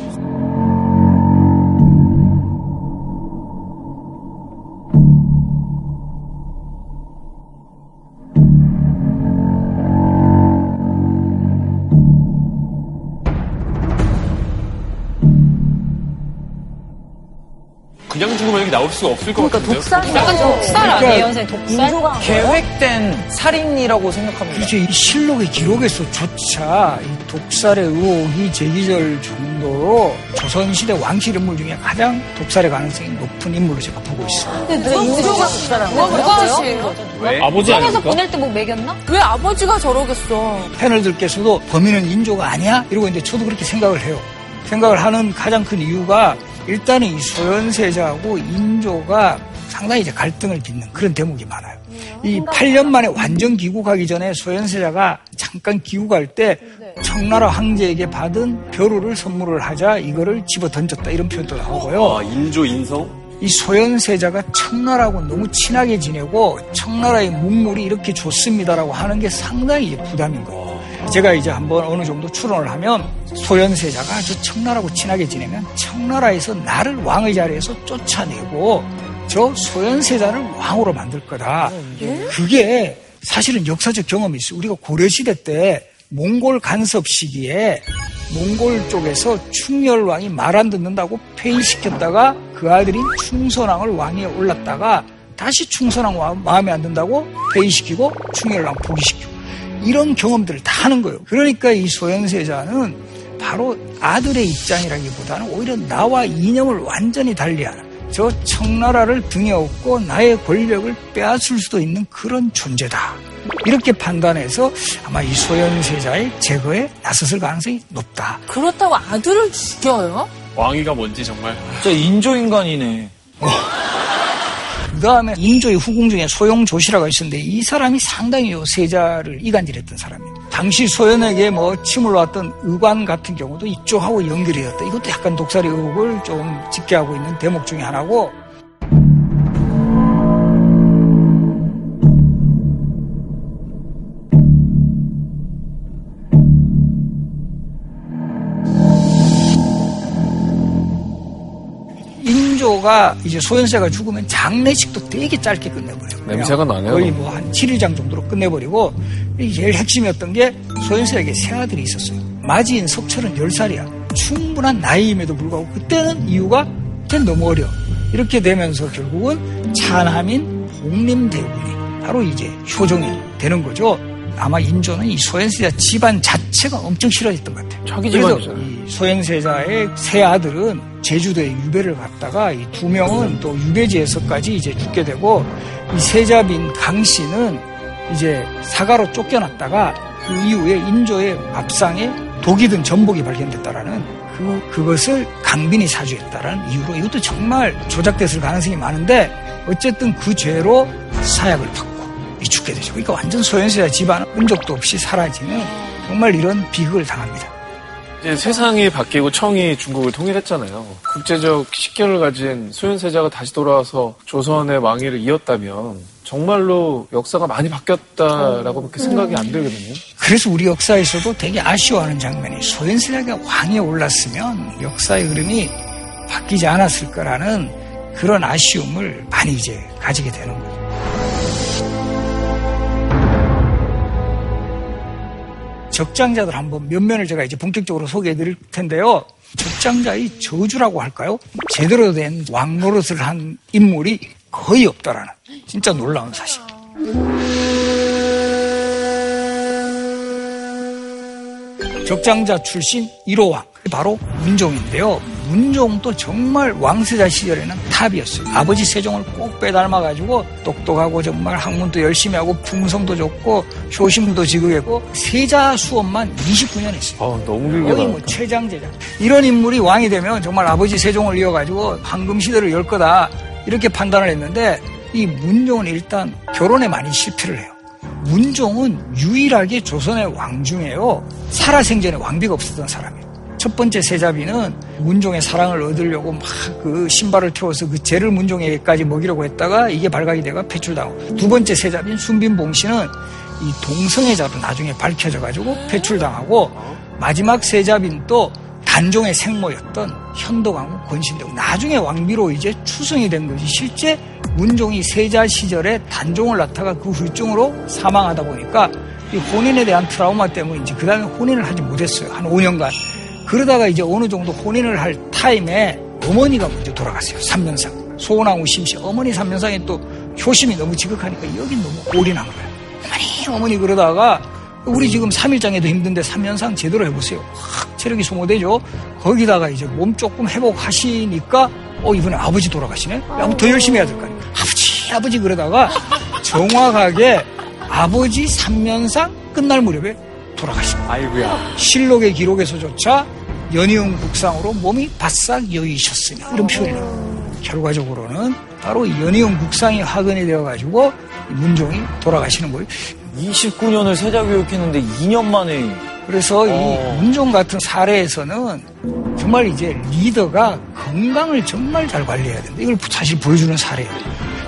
나올 수가 없을 것 같은데요. 약간 독살 아니에요, 선생님? 독살? 계획된 살인이라고 생각합니다. 그렇죠. 이 실록의 기록에서조차 이 독살의 의혹이 제기될 정도로 조선시대 왕실 인물 중에 가장 독살의 가능성이 높은 인물로 제가 보고 있어요. 근데 왜 인조가 독살한 거야? 누가 아저씨인 왜요? 거죠? 왜? 아버지 아닙니까? 보낼 때뭐 먹였나? 왜 아버지가 저러겠어? 패널들께서도 범인은 인조가 아니야? 이러고 있는데 저도 그렇게 생각을 해요. 생각을 하는 가장 큰 이유가 일단은 이 소현세자하고 인조가 상당히 이제 갈등을 빚는 그런 대목이 많아요. 이 8년 만에 완전 귀국하기 전에 소현세자가 잠깐 귀국할 때 청나라 황제에게 받은 벼루를 선물을 하자 이거를 집어 던졌다 이런 표현도 나오고요. 아, 인조 인성? 이 소현세자가 청나라하고 너무 친하게 지내고 청나라의 문물이 이렇게 좋습니다라고 하는 게 상당히 이제 부담인 거예요. 제가 이제 한번 어느 정도 추론을 하면 소현세자가 저 청나라하고 친하게 지내면 청나라에서 나를 왕의 자리에서 쫓아내고 저 소현세자를 왕으로 만들 거다. 그게 사실은 역사적 경험이 있어요. 우리가 고려시대 때 몽골 간섭 시기에 몽골 쪽에서 충렬왕이 말 안 듣는다고 폐위시켰다가 그 아들인 충선왕을 왕위에 올랐다가 다시 충선왕 와- 마음에 안 든다고 폐위시키고 충렬왕 포기시키고 이런 경험들을 다 하는 거예요. 그러니까 이 소현세자는 바로 아들의 입장이라기보다는 오히려 나와 이념을 완전히 달리하는 저 청나라를 등에 업고 나의 권력을 빼앗을 수도 있는 그런 존재다. 이렇게 판단해서 아마 이 소현세자의 제거에 나섰을 가능성이 높다. 그렇다고 아들을 죽여요? 왕위가 뭔지 정말. 진짜 인조인간이네. 그 다음에 인조의 후궁 중에 소용조시라가 있었는데 이 사람이 상당히 요 세자를 이간질했던 사람이에요. 당시 소연에게 뭐 침을 놨던 의관 같은 경우도 이쪽하고 연결이 되었다. 이것도 약간 독살의 의혹을 좀 짙게 하고 있는 대목 중에 하나고 인조가 이제 소현세가 죽으면 장례식도 되게 짧게 끝내버려요. 냄새가 나네요. 거의 뭐 한 7일장 정도로 끝내버리고 이 제일 핵심이었던 게 소현세에게 세 아들이 있었어요. 마지인 석철은 10살이야. 충분한 나이임에도 불구하고 그때는 이유가 그때는 너무 어려. 이렇게 되면서 결국은 차남인 복림대군이 바로 이제 효종이 되는 거죠. 아마 인조는 이 소현세자 집안 자체가 엄청 싫어했던 것 같아요. 자기 그래서 집안이잖아요. 이 소현세자의 세 아들은 제주도에 유배를 갔다가 이 두 명은 또 유배지에서까지 이제 죽게 되고 이 세자빈 강 씨는 이제 사가로 쫓겨났다가 그 이후에 인조의 밥상에 독이 든 전복이 발견됐다라는 그 그것을 강빈이 사주했다라는 이유로 이것도 정말 조작됐을 가능성이 많은데 어쨌든 그 죄로 사약을 받고 이 죽게 되죠. 그러니까 완전 소현세자 집안은 흔적도 없이 사라지는 정말 이런 비극을 당합니다. 이제 세상이 바뀌고 청이 중국을 통일했잖아요. 국제적 식견을 가진 소현세자가 다시 돌아와서 조선의 왕위를 이었다면 정말로 역사가 많이 바뀌었다라고 그렇게 생각이 안 들거든요. 그래서 우리 역사에서도 되게 아쉬워하는 장면이 소현세자가 왕에 올랐으면 역사의 흐름이 바뀌지 않았을 거라는 그런 아쉬움을 많이 이제 가지게 되는 거죠. 적장자들 한번 몇 면을 제가 이제 본격적으로 소개해 드릴 텐데요. 적장자의 저주라고 할까요? 제대로 된 왕노릇을 한 인물이 거의 없다라는 진짜 놀라운 사실. 적장자 출신 1호왕 바로 문종인데요. 문종도 정말 왕세자 시절에는 탑이었어요. 아버지 세종을 꼭 빼닮아가지고 똑똑하고 정말 학문도 열심히 하고 풍성도 좋고 효심도 지극했고 세자 수업만 29년 했어요. 어, 너무 길게 거의 뭐. 최장제자. 이런 인물이 왕이 되면 정말 아버지 세종을 이어가지고 황금 시대를 열 거다 이렇게 판단을 했는데 이 문종은 일단 결혼에 많이 실패를 해요. 문종은 유일하게 조선의 왕 중에요. 살아생전에 왕비가 없었던 사람이에요. 첫 번째 세자비는 문종의 사랑을 얻으려고 막 그 신발을 태워서 그 죄를 문종에게까지 먹이려고 했다가 이게 발각이 돼가 폐출당하고 두 번째 세자비인 순빈봉 씨는 이 동성애 자로 나중에 밝혀져 가지고 폐출당하고 마지막 세자빈 또 단종의 생모였던 현도강후 권신대고 나중에 왕비로 이제 추승이 된 것이 실제 문종이 세자 시절에 단종을 낳다가 그 후유증으로 사망하다 보니까 이 혼인에 대한 트라우마 때문에 이제 그 다음에 혼인을 하지 못했어요. 한 5년간. 그러다가 이제 어느 정도 혼인을 할 타임에 어머니가 먼저 돌아갔어요. 삼면상. 소원왕후 심씨. 어머니 삼면상에 또 효심이 너무 지극하니까 여기 너무 올인한 거예요. 어머니, 어머니 그러다가 우리 지금 3일장에도 힘든데 3년상 제대로 해보세요. 확 체력이 소모되죠. 거기다가 이제 몸 조금 회복하시니까 어 이번에 아버지 돌아가시네. 아무 더 열심히 해야 될 거 아니에요. 아버지 아버지 그러다가 정확하게 아버지 3년상 끝날 무렵에 돌아가십니다. 아이고야. 실록의 기록에서조차 연이은 국상으로 몸이 바싹 여이셨으니 이런 표현이 나옵니다. 결과적으로는 바로 연이은 국상이 화근이 되어가지고 문종이 돌아가시는 거예요. 29년을 세자 교육했는데 2년 만에 그래서 어. 이 문종 같은 사례에서는 정말 이제 리더가 건강을 정말 잘 관리해야 된다. 이걸 사실 보여주는 사례예요.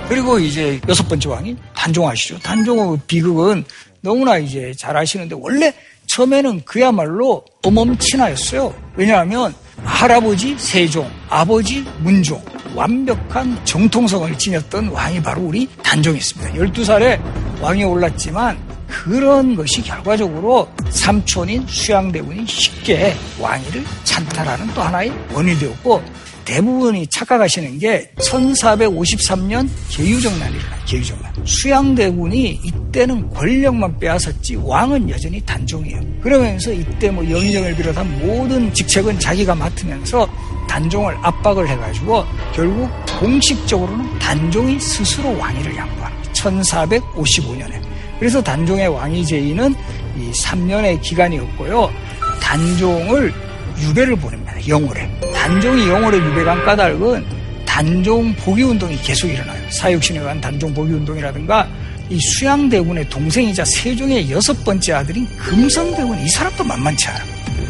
그리고 이제 여섯 번째 왕이 단종 아시죠? 단종의 비극은 너무나 이제 잘 아시는데 원래 처음에는 그야말로 어멈친하였어요. 왜냐하면 할아버지 세종, 아버지 문종 완벽한 정통성을 지녔던 왕이 바로 우리 단종이었습니다. 12살에 왕이 올랐지만 그런 것이 결과적으로 삼촌인 수양대군이 쉽게 왕위를 찬탈하는 또 하나의 원인이 되었고 대부분이 착각하시는 게 1453년 계유정난이 일어나요. 계유정난. 수양대군이 이때는 권력만 빼앗았지 왕은 여전히 단종이에요. 그러면서 이때 뭐 영의정을 비롯한 모든 직책은 자기가 맡으면서 단종을 압박을 해가지고 결국 공식적으로는 단종이 스스로 왕위를 양보합니다. 1455년에. 그래서 단종의 왕위 제의는 이 3년의 기간이었고요. 단종을 유배를 보냅니다. 영월에. 단종이 영월에 유배 간 까닭은 단종 복위 운동이 계속 일어나요. 사육신에 관한 단종 복위 운동이라든가 이 수양대군의 동생이자 세종의 여섯 번째 아들인 금성대군 이 사람도 만만치 않아.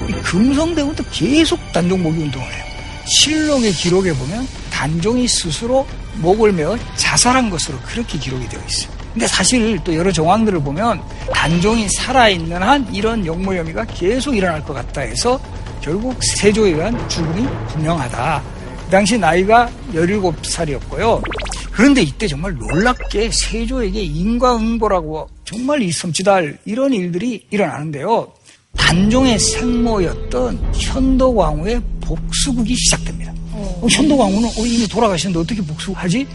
이 금성대군도 계속 단종 복위 운동을 해요. 실록의 기록에 보면 단종이 스스로 목을 메어 자살한 것으로 그렇게 기록이 되어 있어요. 근데 사실 또 여러 정황들을 보면 단종이 살아있는 한 이런 역모 혐의가 계속 일어날 것 같다 해서 결국 세조에 의한 죽음이 분명하다. 그 당시 나이가 17살이었고요. 그런데 이때 정말 놀랍게 세조에게 인과응보라고 정말 이 섬찟할 이런 일들이 일어나는데요. 단종의 생모였던 현도광후의 복수극이 시작됩니다. 어, 현도광후는 어, 이미 돌아가셨는데 어떻게 복수하지?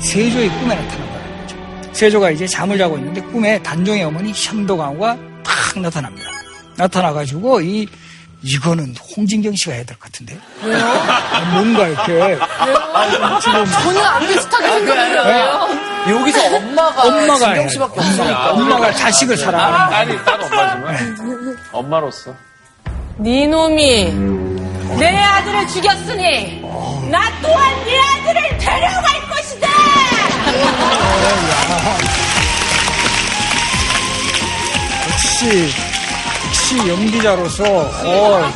세조의 꿈에 나타난 거죠. 세조가 이제 잠을 자고 있는데 꿈에 단종의 어머니 현도광후가 탁 나타납니다. 나타나가지고 이 이거는 홍진경 씨가 해야 될 것 같은데. 왜요? 뭔가 이렇게 지금 전혀 안 비슷하게 생각해요. 왜요? 여기서 엄마가 엄마가 진경 씨밖에 돼. 없으니까. 엄마가 자식을 사랑하는 아니, 난 엄마지만. 엄마로서. 네 놈이 내 아들을 죽였으니 나 또한 네 아들을 데려갈 것이다. 역시 역시 연기자로서 어,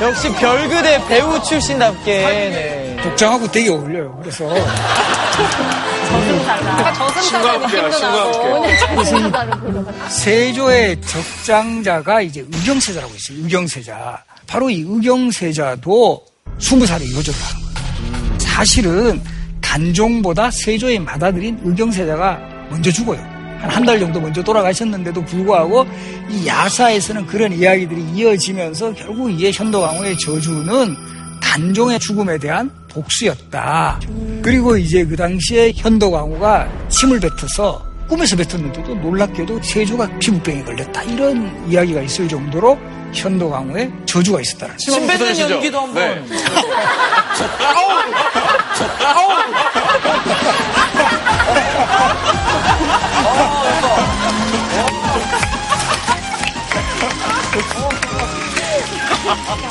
역시 별그대 배우 출신답게. 네. 독장하고 되게 어울려요. 그래서 신과 함께, 신과 함께. 세조의 적장자가 이제 의경세자라고 있어요. 의경세자. 바로 이 의경세자도 스무 살에 하는 거예요. 사실은 단종보다 세조의 맏아들인 의경세자가 먼저 죽어요. 한 한 달 정도 먼저 돌아가셨는데도 불구하고 이 야사에서는 그런 이야기들이 이어지면서 결국 이에 현도강호의 저주는 단종의 죽음에 대한 복수였다. 그리고 이제 그 당시에 현도강호가 침을 뱉어서 꿈에서 뱉었는데도 놀랍게도 세조가 피부병에 걸렸다. 이런 이야기가 있을 정도로 현도강호의 저주가 있었다는 거죠. 침 뱉는 연기도 한번. 아,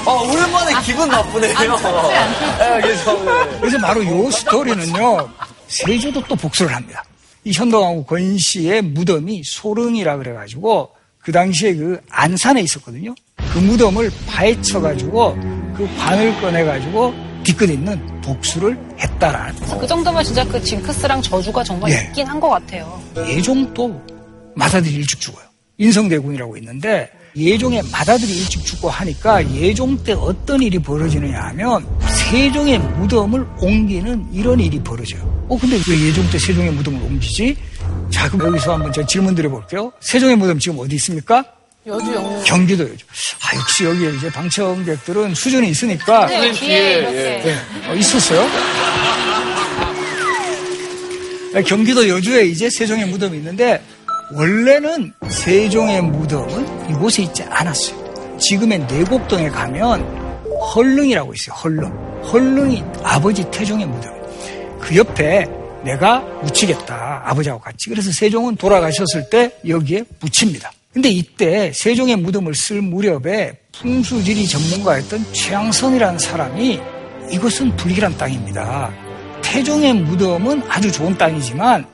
오랜만에 기분 나쁘네요. 예, 그래서, 네. 그래서 바로 이 스토리는요, 세조도 또 복수를 합니다. 이 현도강후 권씨의 무덤이 소릉이라 그래가지고, 그 당시에 그 안산에 있었거든요. 그 무덤을 파헤쳐가지고, 그 관을 꺼내가지고, 뒤끝 있는 복수를 했다라는 거. 그 정도면 진짜 그 징크스랑 저주가 정말 예. 있긴 한 것 같아요. 예종도 맏아들이 일찍 죽어요. 인성대군이라고 있는데 예종의 맏아들이 일찍 죽고 하니까 예종 때 어떤 일이 벌어지느냐 하면 세종의 무덤을 옮기는 이런 일이 벌어져요. 어 근데 왜 예종 때 세종의 무덤을 옮기지? 자 그럼 여기서 한번 제가 질문 드려볼게요. 세종의 무덤 지금 어디 있습니까? 여주 영웅. 경기도 여주. 아 역시 여기에 이제 방청객들은 수준이 있으니까 네, 뒤에 이렇게. 네, 어, 있었어요? 네, 경기도 여주에 이제 세종의 무덤이 있는데 원래는 세종의 무덤은 이곳에 있지 않았어요. 지금의 내곡동에 가면 헐릉이라고 있어요. 헐릉. 헐릉이 아버지 태종의 무덤. 그 옆에 내가 묻히겠다. 아버지하고 같이. 그래서 세종은 돌아가셨을 때 여기에 묻힙니다. 근데 이때 세종의 무덤을 쓸 무렵에 풍수지리 전문가였던 최양선이라는 사람이 이것은 불길한 땅입니다. 태종의 무덤은 아주 좋은 땅이지만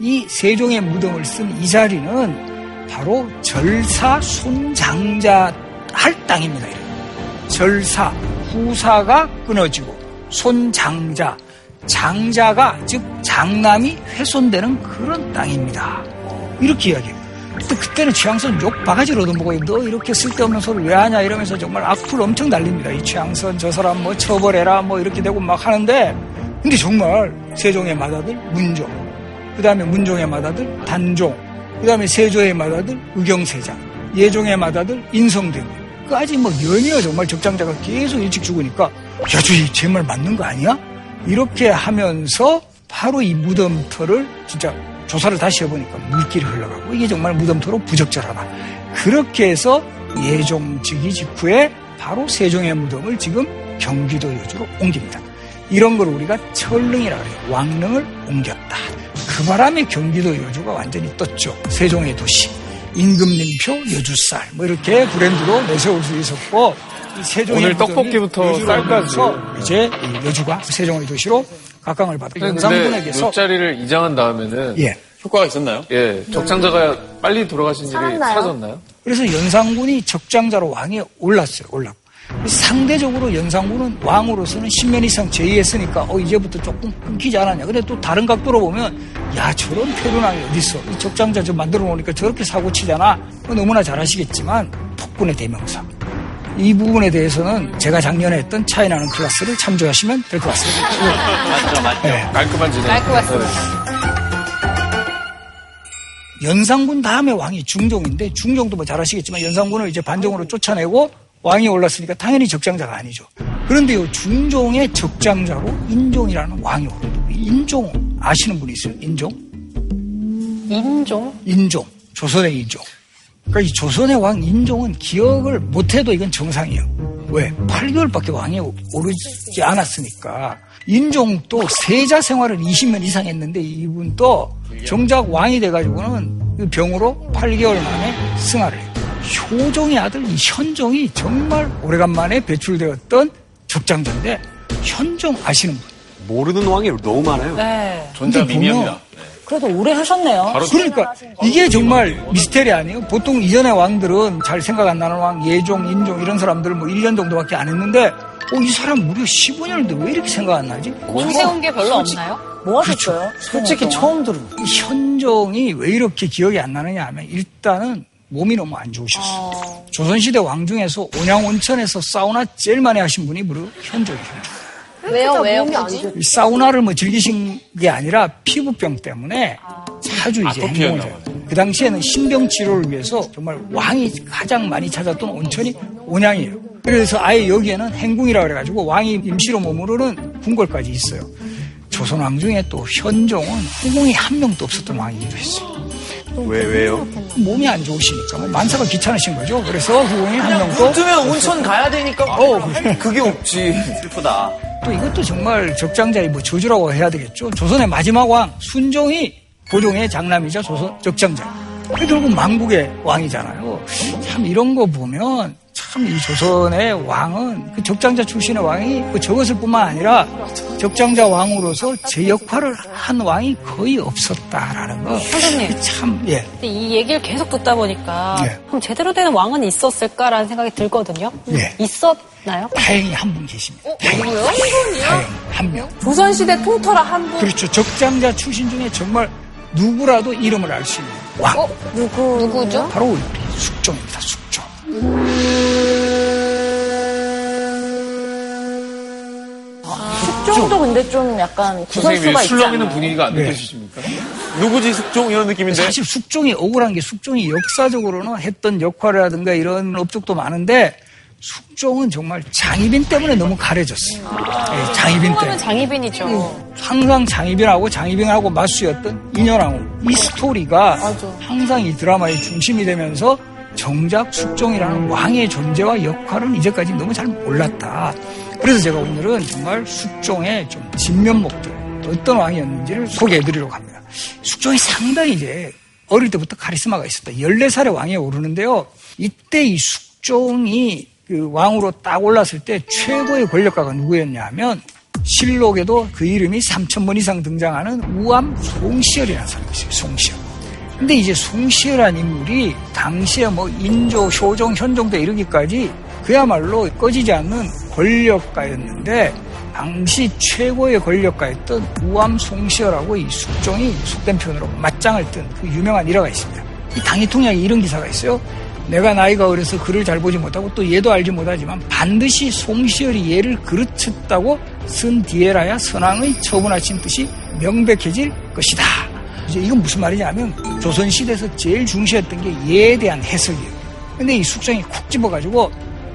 이 세종의 무덤을 쓴 이 자리는 바로 절사 손장자 할 땅입니다. 절사 후사가 끊어지고 손장자 장자가 즉 장남이 훼손되는 그런 땅입니다. 이렇게 이야기해요. 그때는 최양선 욕 바가지를 얻어먹고 너 이렇게 쓸데없는 소리 왜 하냐 이러면서 정말 악플 엄청 날립니다. 이 최양선 저 사람 뭐 처벌해라 뭐 이렇게 되고 막 하는데 근데 정말 세종의 맏아들 문종 그 다음에 문종의 맏아들 단종 그 다음에 세조의 맏아들 의경세자 예종의 맏아들 인성대군 까지 뭐 연이어 정말 적장자가 계속 일찍 죽으니까 야, 저제 말 맞는 거 아니야? 이렇게 하면서 바로 이 무덤터를 진짜 조사를 다시 해보니까 물길이 흘러가고 이게 정말 무덤터로 부적절하다. 그렇게 해서 예종 즉위 직후에 바로 세종의 무덤을 지금 경기도 여주로 옮깁니다. 이런 걸 우리가 철릉이라 그래요. 왕릉을 옮겼다. 그 바람에 경기도 여주가 완전히 떴죠. 세종의 도시. 임금님표 여주쌀 뭐 이렇게 브랜드로 내세울 수 있었고 이 세종의 오늘 떡볶이부터 쌀까지. 이제 이 여주가 세종의 도시로 각광을 받았고 근데 영상군에게서 윗자리를 이장한 다음에는 예. 효과가 있었나요? 예, 적장자가 빨리 돌아가신 일이 살았나요? 사라졌나요? 그래서 연산군이 적장자로 왕에 올랐어요. 올랐고. 상대적으로 연산군은 왕으로서는 10년 이상 제의했으니까 어 이제부터 조금 끊기지 않았냐. 근데 또 다른 각도로 보면 야 저런 표현왕이 어딨어. 이 적장자 저 만들어 놓으니까 저렇게 사고 치잖아. 뭐 너무나 잘 아시겠지만 폭군의 대명사. 이 부분에 대해서는 제가 작년에 했던 차이나는 클래스를 참조하시면 될 것 같습니다. 맞죠, 맞죠. 네. 깔끔한 진행. 같습니다. 연산군 다음에 왕이 중종인데 중종도 뭐 잘 아시겠지만 연산군을 이제 반정으로 쫓아내고 왕이 올랐으니까 당연히 적장자가 아니죠. 그런데 이 중종의 적장자로 인종이라는 왕이 오르는데 인종 아시는 분이 있어요? 인종? 인종? 인종. 조선의 인종. 그러니까 이 조선의 왕 인종은 기억을 못해도 이건 정상이에요. 왜? 8개월밖에 왕이 오르지 않았으니까. 인종도 세자 생활을 20년 이상 했는데 이분도 정작 왕이 돼가지고는 그 병으로 8개월 만에 승하를 해요. 효종의 아들 이 현종이 정말 오래간만에 배출되었던 적장자인데 현종 아시는 분? 모르는 왕이 너무 많아요. 네. 전자 미미합니다. 그래도 오래 하셨네요. 그러니까 이게 정말 미스테리 아니에요? 보통 이전의 왕들은 잘 생각 안 나는 왕, 예종, 인종 이런 사람들 뭐 1년 정도밖에 안 했는데 어, 이 사람 무려 15년인데 왜 이렇게 생각 안 나지? 공 세운 게 별로 없나요? 뭐 하셨어요? 솔직히 처음 들은 이 현종이 왜 이렇게 기억이 안 나느냐 하면 일단은 몸이 너무 안 좋으셨어요. 조선시대 왕 중에서 온양온천에서 사우나 제일 많이 하신 분이 바로 현종이에요. 왜요, 왜요, 굳이? 좋- 이 사우나를 뭐 즐기신 게 아니라 피부병 때문에 자주 이제 아토피였나 행동을 그 당시에는 신병 치료를 위해서 정말 왕이 가장 많이 찾았던 온천이 온양이에요. 그래서 아예 여기에는 행궁이라 그래가지고 왕이 임시로 머무르는 궁궐까지 있어요. 조선 왕 중에 또 현종은 후궁이 한 명도 없었던 왕이기도 했어요. 왜, 왜요? 몸이 안 좋으시니까 뭐 만사가 귀찮으신 거죠. 그래서 후궁이 한 명도 눈 뜨면 온천 가야 되니까 어 그게 없지 슬프다. 또 이것도 정말 적장자의 뭐 저주라고 해야 되겠죠. 조선의 마지막 왕 순종이 고종의 장남이자 조선 적장자. 그 결국 망국의 왕이잖아요. 참 이런 거 보면 참 이 조선의 왕은 그 적장자 출신의 왕이 그 적었을 뿐만 아니라 적장자 왕으로서 제 역할을 한 왕이 거의 없었다라는 거. 선생님. 참 예. 이 얘기를 계속 듣다 보니까 네. 그럼 제대로 된 왕은 있었을까라는 생각이 들거든요. 네. 있었나요? 다행히 한 분 계십니다. 다행히. 누구요? 한 분이요? 한 명. 조선 시대 통털아 한 분. 그렇죠. 적장자 출신 중에 정말 누구라도 이름을 알 수 있는 왕. 어? 누구? 누구죠? 바로 우리 숙종입니다. 숙종. 숙종도 근데 좀 약간 구설수가 있잖아요. 분위기가 안 네. 느껴지십니까? 누구지 숙종 이런 느낌인데 사실 숙종이 억울한 게 숙종이 역사적으로는 했던 역할이라든가 이런 업적도 많은데 숙종은 정말 장희빈 때문에 너무 가려졌어요. 예, 장희빈 때문에. 장희빈이죠. 항상 장희빈하고 장희빈하고 맞수였던 인연하고 이 스토리가 항상 이 드라마의 중심이 되면서 정작 숙종이라는 왕의 존재와 역할은 이제까지 너무 잘 몰랐다. 그래서 제가 오늘은 정말 숙종의 좀 진면목들 어떤 왕이었는지를 소개해 드리려고 합니다. 숙종이 상당히 이제 어릴 때부터 카리스마가 있었다. 14살에 왕에 오르는데요. 이때 이 숙종이 그 왕으로 딱 올랐을 때 최고의 권력가가 누구였냐 하면 실록에도 그 이름이 3천번 이상 등장하는 우암 송시열이라는 사람이 있어요. 송시열. 근데 이제 송시열한 인물이 당시에 뭐 인조, 효종, 현종 때 이르기까지 그야말로 꺼지지 않는 권력가였는데 당시 최고의 권력가였던 우암 송시열하고 이 숙종이 속된 표현으로 맞짱을 뜬 그 유명한 일화가 있습니다. 이 당해통략에 이런 기사가 있어요. 내가 나이가 어려서 글을 잘 보지 못하고 또 얘도 알지 못하지만 반드시 송시열이 얘를 그르쳤다고 쓴 뒤에라야 선왕의 처분하신 뜻이 명백해질 것이다. 이제 이건 무슨 말이냐면 조선시대에서 제일 중시했던 게 예에 대한 해석이에요. 근데 이 숙종이 콕 집어가지고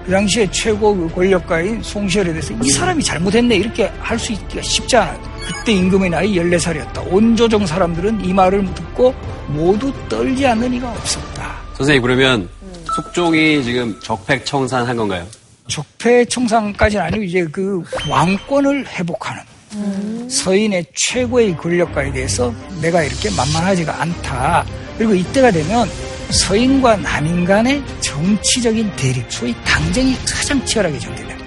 그 당시에 최고 그 권력가인 송시열에 대해서 이 사람이 잘못했네 이렇게 할 수 있기가 쉽지 않아요. 그때 임금의 나이 14살이었다. 온조정 사람들은 이 말을 듣고 모두 떨지 않는 이가 없었다. 선생님, 그러면 숙종이 지금 적폐청산한 건가요? 적폐 청산까지는 아니고 이제 그 왕권을 회복하는 서인의 최고의 권력가에 대해서 내가 이렇게 만만하지가 않다. 그리고 이때가 되면 서인과 남인 간의 정치적인 대립, 소위 당쟁이 가장 치열하게 전개돼요.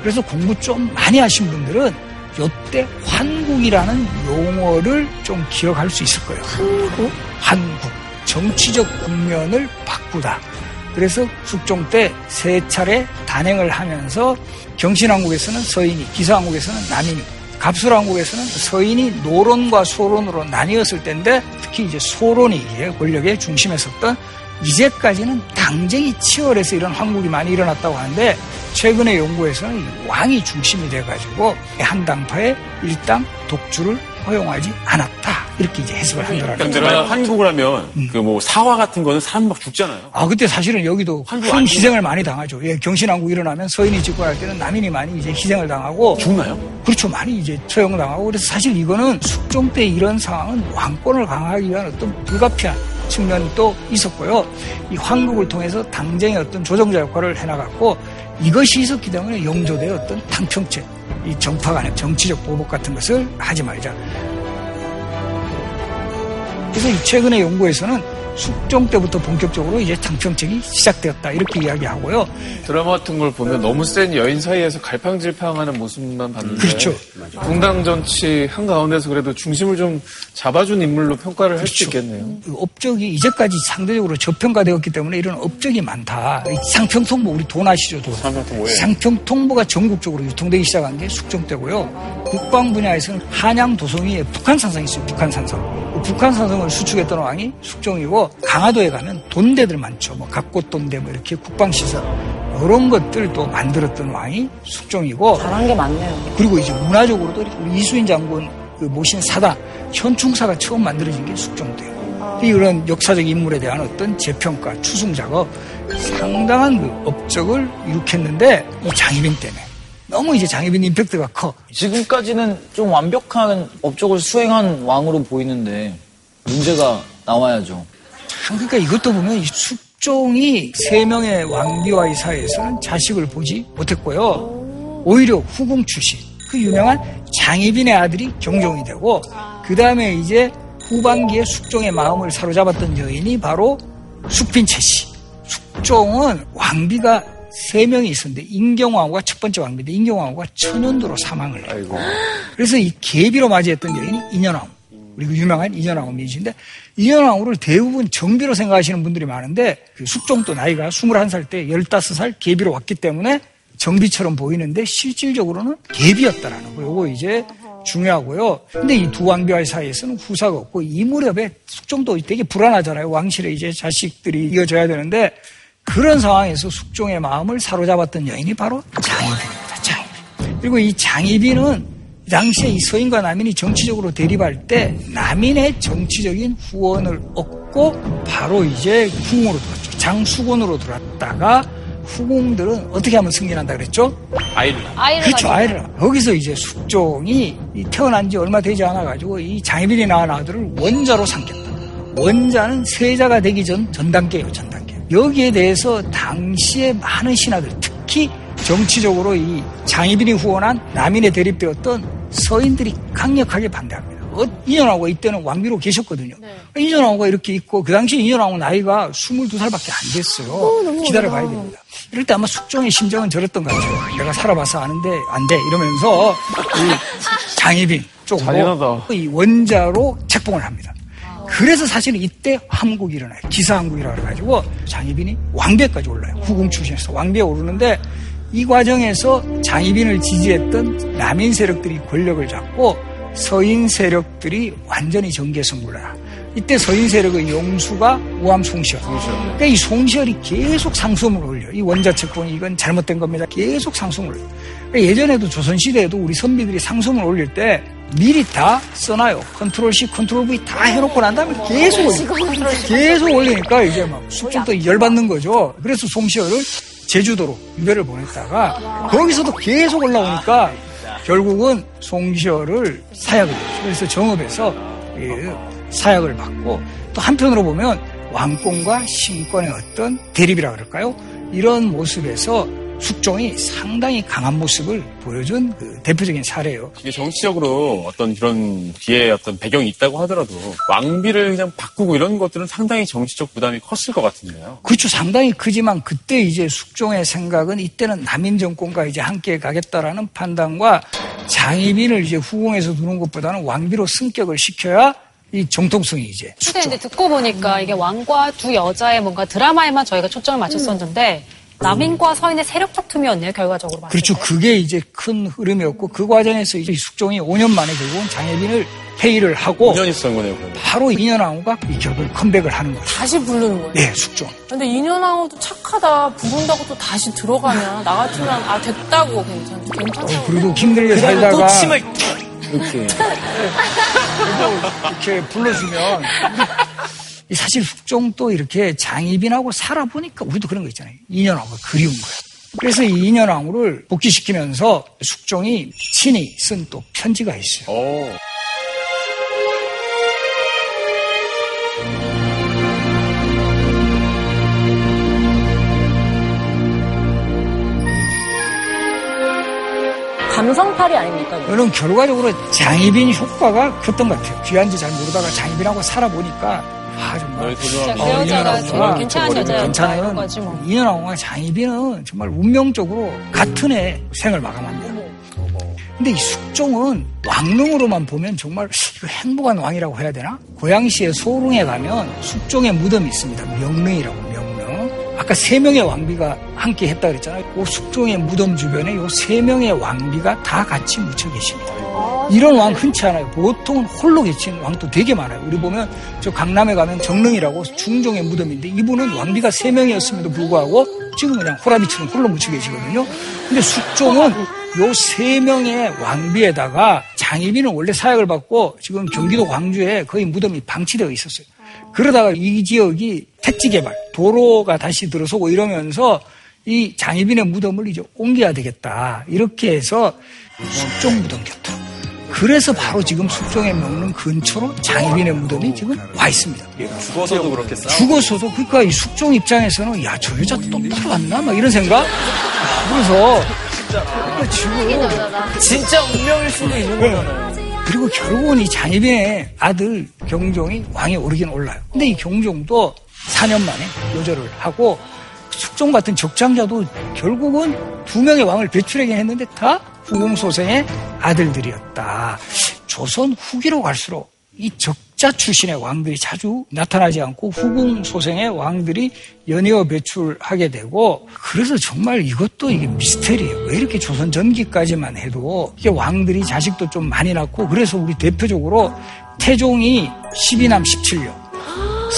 그래서 공부 좀 많이 하신 분들은 요때 환국이라는 용어를 좀 기억할 수 있을 거예요. 환국? 환국. 정치적 국면을 바꾸다. 그래서 숙종 때 세 차례 단행을 하면서 경신왕국에서는 서인이, 기사왕국에서는 남인이, 갑술왕국에서는 서인이 노론과 소론으로 나뉘었을 때인데 특히 이제 소론이 권력의 중심에 섰던 이제까지는 당쟁이 치열해서 이런 황국이 많이 일어났다고 하는데 최근의 연구에서는 이 왕이 중심이 돼가지고 한 당파의 일당 독주를 허용하지 않았다. 이렇게 이제 해석을 한다라는 근데 거죠. 만약 한국을 하면 음. 그뭐 사화 같은 거는 사람 막 죽잖아요. 아, 그때 사실은 여기도 큰? 희생을 많이 당하죠. 예, 경신왕국 일어나면 서인이 집권할 때는 남인이 많이 이제 희생을 당하고. 죽나요? 그렇죠. 많이 이제 처형 당하고. 그래서 사실 이거는 숙종 때 이런 상황은 왕권을 강화하기 위한 어떤 불가피한 측면이 또 있었고요. 이 황국을 통해서 당정의 어떤 조정자 역할을 해나갔고 이것이 있었기 때문에 영조대의 어떤 탕평책, 이 정파 간의 정치적 보복 같은 것을 하지 말자. 그래서 이 최근의 연구에서는 숙종 때부터 본격적으로 이제 탕평책이 시작되었다 이렇게 이야기하고요. 드라마 같은 걸 보면 너무 센 여인 사이에서 갈팡질팡하는 모습만 봤는데 그렇죠. 공당 정치 한 가운데서 그래도 중심을 좀 잡아준 인물로 평가를 할수 있겠네요. 그 업적이 이제까지 상대적으로 저평가되었기 때문에 이런 업적이 많다. 이 상평통보 우리 돈 아시죠? 돈. 상평통보, 예. 상평통보가 전국적으로 유통되기 시작한 게 숙종 때고요. 국방 분야에서는 한양 도성위에 북한 산성이 있어요. 북한 산성. 그 북한 산성을 수축했던 왕이 숙종이고 강화도에 가면 돈대들 많죠. 뭐 각고돈대 뭐 이렇게 국방시설 이런 것들도 만들었던 왕이 숙종이고 잘한 게 많네요. 그리고 이제 문화적으로도 우리 이수인 장군 그 모신 사당 현충사가 처음 만들어진 게 숙종대요. 이런 역사적 인물에 대한 어떤 재평가, 추승 작업 상당한 그 업적을 이룩했는데 이 장희빈 때문에 너무 이제 장희빈 임팩트가 커. 지금까지는 좀 완벽한 업적을 수행한 왕으로 보이는데 문제가 나와야죠. 참, 그러니까 이것도 보면 이 숙종이 세 명의 왕비와의 사이에서는 자식을 보지 못했고요. 오히려 후궁 출신 그 유명한 장희빈의 아들이 경종이 되고 그 다음에 이제 후반기에 숙종의 마음을 사로잡았던 여인이 바로 숙빈채 씨. 숙종은 왕비가 세 명이 있었는데 인경왕후가 첫 번째 왕비인데 인경왕후가 천연도로 사망을 해요. 그래서 이 계비로 맞이했던 여인이 인현왕후. 우리 그 유명한 인현왕후 미신인데 인현왕후를 대부분 정비로 생각하시는 분들이 많은데 그 숙종도 나이가 21살 때 15살 계비로 왔기 때문에 정비처럼 보이는데 실질적으로는 계비였다라는 거. 요거 이제 중요하고요. 근데 이 두 왕비와의 사이에서는 후사가 없고 이 무렵에 숙종도 되게 불안하잖아요. 왕실에 이제 자식들이 이어져야 되는데 그런 상황에서 숙종의 마음을 사로잡았던 여인이 바로 장희빈입니다. 장희빈. 그리고 이 장희빈은 이 당시에 이 서인과 남인이 정치적으로 대립할 때 남인의 정치적인 후원을 얻고 바로 이제 후궁으로 들어왔죠. 장수곤으로 들어왔다가 후궁들은 어떻게 하면 승진한다 그랬죠? 아이를. 아이를 그렇죠. 아이를. 낳아. 여기서 이제 숙종이 이 태어난 지 얼마 되지 않아가지고 이 장희빈이 낳은 아들을 원자로 삼겠다. 원자는 세자가 되기 전 전 단계예요, 전 단계. 여기에 대해서 당시에 많은 신하들, 특히 정치적으로 이 장희빈이 후원한 남인에 대립되었던 서인들이 강력하게 반대합니다. 어, 인현왕후가 이때는 왕비로 계셨거든요. 인현왕후가 이렇게 있고 그 당시 인현왕후 나이가 22살밖에 안 됐어요. 기다려 봐야 됩니다. 이럴 때 아마 숙종의 심정은 저랬던 것 같아요. 내가 살아봐서 아는데 안 돼. 이러면서 이 장희빈 쪽으로. 이 원자로 책봉을 합니다. 그래서 사실은 이때 함국이 일어나요. 기사함국이라고 해가지고 장희빈이 왕비까지 올라요. 후궁 출신에서 왕비에 오르는데 이 과정에서 장희빈을 지지했던 남인 세력들이 권력을 잡고 서인 세력들이 완전히 정계승부를 해요. 이때 서인 세력의 용수가 우암 송시열. 그러니까 이 송시열이 계속 상소문을 올려. 이 원자 책봉이 이건 잘못된 겁니다. 계속 상소문을 올려. 그러니까 예전에도 조선시대에도 우리 선비들이 상소문을 올릴 때 미리 다 써놔요. control C, control V 다 해놓고 난 다음에 계속 올려. 계속 올리니까 이제 막 숙종도 열받는 거죠. 그래서 송시열을 제주도로 유배를 보냈다가 거기서도 계속 올라오니까 결국은 송시열을 사약을 했죠. 그래서 정읍에서 예, 사약을 받고 또 한편으로 보면 왕권과 신권의 어떤 대립이라 그럴까요? 이런 모습에서 숙종이 상당히 강한 모습을 보여준 그 대표적인 사례예요. 이게 정치적으로 어떤 그런 뒤에 어떤 배경이 있다고 하더라도 왕비를 그냥 바꾸고 이런 것들은 상당히 정치적 부담이 컸을 것 같은데요. 그렇죠. 상당히 크지만 그때 이제 숙종의 생각은 이때는 남인 정권과 이제 함께 가겠다라는 판단과 장희빈을 이제 후궁에서 두는 것보다는 왕비로 승격을 시켜야 이 정통성이 이제 근데 이제 듣고 보니까 이게 왕과 두 여자의 뭔가 드라마에만 저희가 초점을 맞췄었는데 남인과 서인의 세력적 툼이었네요 결과적으로 봤을 그렇죠. 때. 그게 이제 큰 흐름이었고 그 과정에서 이제 숙종이 5년 만에 결국은 장혜빈을 폐위를 하고 5년 있었던 거네요. 그러면. 바로 인현왕후가 이 결국 컴백을 하는 거죠. 다시 부르는 거예요. 네, 숙종. 근데 인현왕후도 착하다. 부른다고 또 다시 들어가면 나 같으면 아 됐다고 괜찮 괜찮다고. 그래도 힘들게 그다음에 살다가 또 침을 이렇게. 이렇게 불러주면 사실 숙종도 이렇게 장희빈하고 살아보니까 우리도 그런 거 있잖아요. 인연하고 그리운 거예요. 그래서 이 인연왕후를 복귀시키면서 숙종이 친히 쓴 또 편지가 있어요. 오. 감성팔이 아닙니까? 이거는 결과적으로 장희빈 효과가 컸던 것 같아요. 귀한지 잘 모르다가 장희빈하고 살아보니까 아 정말 진짜 그 여자가 정말 괜찮은 여자였다 이런 거지 뭐. 이현아와 장희빈은 정말 운명적으로 같은 해 생을 마감합니다. 근데 이 숙종은 왕릉으로만 보면 정말 이거 행복한 왕이라고 해야 되나? 고양시의 소릉에 가면 숙종의 무덤이 있습니다. 명릉이라고 명릉. 아까 세 명의 왕비가 함께 했다 그랬잖아요. 그 숙종의 무덤 주변에 요 세 명의 왕비가 다 같이 묻혀 계십니다. 이런 왕 흔치 않아요. 보통은 홀로 계신 왕도 되게 많아요. 우리 보면 저 강남에 가면 정릉이라고 중종의 무덤인데 이분은 왕비가 세 명이었음에도 불구하고 지금 그냥 호라비처럼 홀로 묻혀 계시거든요. 근데 숙종은 요 세 명의 왕비에다가 장희빈은 원래 사약을 받고 지금 경기도 광주에 거의 무덤이 방치되어 있었어요. 그러다가 이 지역이 택지 개발, 도로가 다시 들어서고 이러면서 이 장희빈의 무덤을 이제 옮겨야 되겠다. 이렇게 해서 숙종 무덤 곁으로. 그래서 바로 지금 숙종의 명릉 근처로 장희빈의 무덤이 지금 와 있습니다. 죽어서도 그렇겠어. 죽어서도 그러니까 이 숙종 입장에서는 야 저 여자 또 풀어왔나 막 이런 생각. 아, 그래서 그러니까 지금 진짜 운명일 수도 있는 거잖아요. 그리고 결국은 이 장희빈의 아들 경종이 왕에 오르긴 올라요. 근데 이 경종도 4년 만에 요절을 하고 숙종 같은 적장자도 결국은 두 명의 왕을 배출하긴 했는데 다 후궁소생의 아들들이었다. 조선 후기로 갈수록 이 적자 출신의 왕들이 자주 나타나지 않고 후궁소생의 왕들이 연이어 배출하게 되고 그래서 정말 이것도 이게 미스테리예요. 왜 이렇게 조선 전기까지만 해도 이게 왕들이 자식도 좀 많이 낳고 그래서 우리 대표적으로 태종이 12남 17녀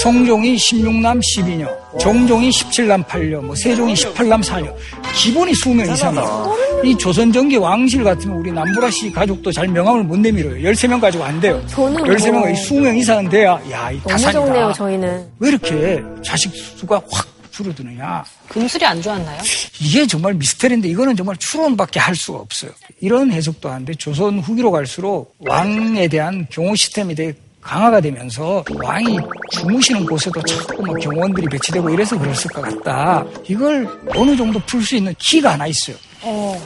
성종이 16남 12녀, 정종이 17남 8녀, 뭐 세종이 18남 4녀. 기본이 20명 이상이에요. 이 조선전기 왕실 같으면 우리 남부라씨 가족도 잘 명함을 못 내밀어요. 13명 가지고 안 돼요. 저는 13명, 뭐 20명 이상은 돼야, 야, 이 다산이다. 좋네요, 저희는. 왜 이렇게 자식 수가 확 줄어드느냐. 금술이 안 좋았나요? 이게 정말 미스터리인데 이거는 정말 추론밖에 할 수가 없어요. 이런 해석도 하는데 조선 후기로 갈수록 왕에 대한 경호 시스템이 되게 강화가 되면서 왕이 주무시는 곳에도 자꾸 막 경호원들이 배치되고 이래서 그랬을 것 같다. 이걸 어느 정도 풀 수 있는 키가 하나 있어요.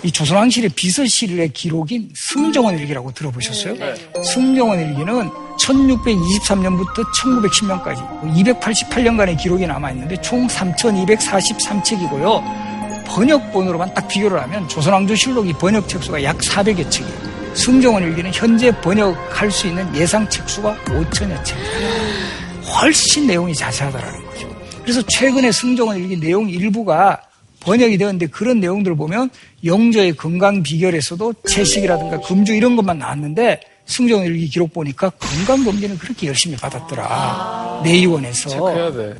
이 조선왕실의 비서실의 기록인 승정원 일기라고 들어보셨어요? 승정원 일기는 1623년부터 1910년까지 288년간의 기록이 남아있는데 총 3243책이고요. 번역본으로만 딱 비교를 하면 조선왕조 실록이 번역 책 수가 약 400여 책이에요. 승정원 일기는 현재 번역할 수 있는 예상 책 수가 5천여 책. 훨씬 내용이 자세하다라는 거죠. 그래서 최근에 승정원 일기 내용 일부가 번역이 되었는데 그런 내용들을 보면 영조의 건강 비결에서도 채식이라든가 금주 이런 것만 나왔는데 승정원 일기 기록 보니까 건강 검진을 그렇게 열심히 받았더라. 내의원에서.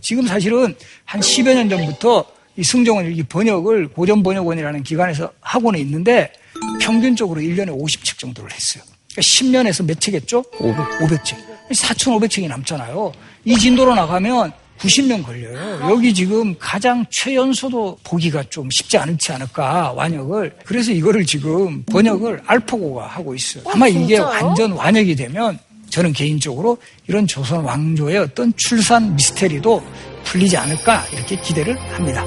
지금 사실은 한 10여 년 전부터 이 승정원 일기 번역을 고전번역원이라는 기관에서 하고는 있는데 평균적으로 1년에 50책 정도를 했어요. 그러니까 10년에서 몇 책 했죠? 500, 500 책. 4,500책이 남잖아요. 이 진도로 나가면 90년 걸려요. 여기 지금 가장 최연소도 보기가 좀 쉽지 않지 않을까, 완역을. 그래서 이거를 지금 번역을 알파고가 하고 있어요. 아마 이게? 완전 완역이 되면 저는 개인적으로 이런 조선 왕조의 어떤 출산 미스테리도 풀리지 않을까, 이렇게 기대를 합니다.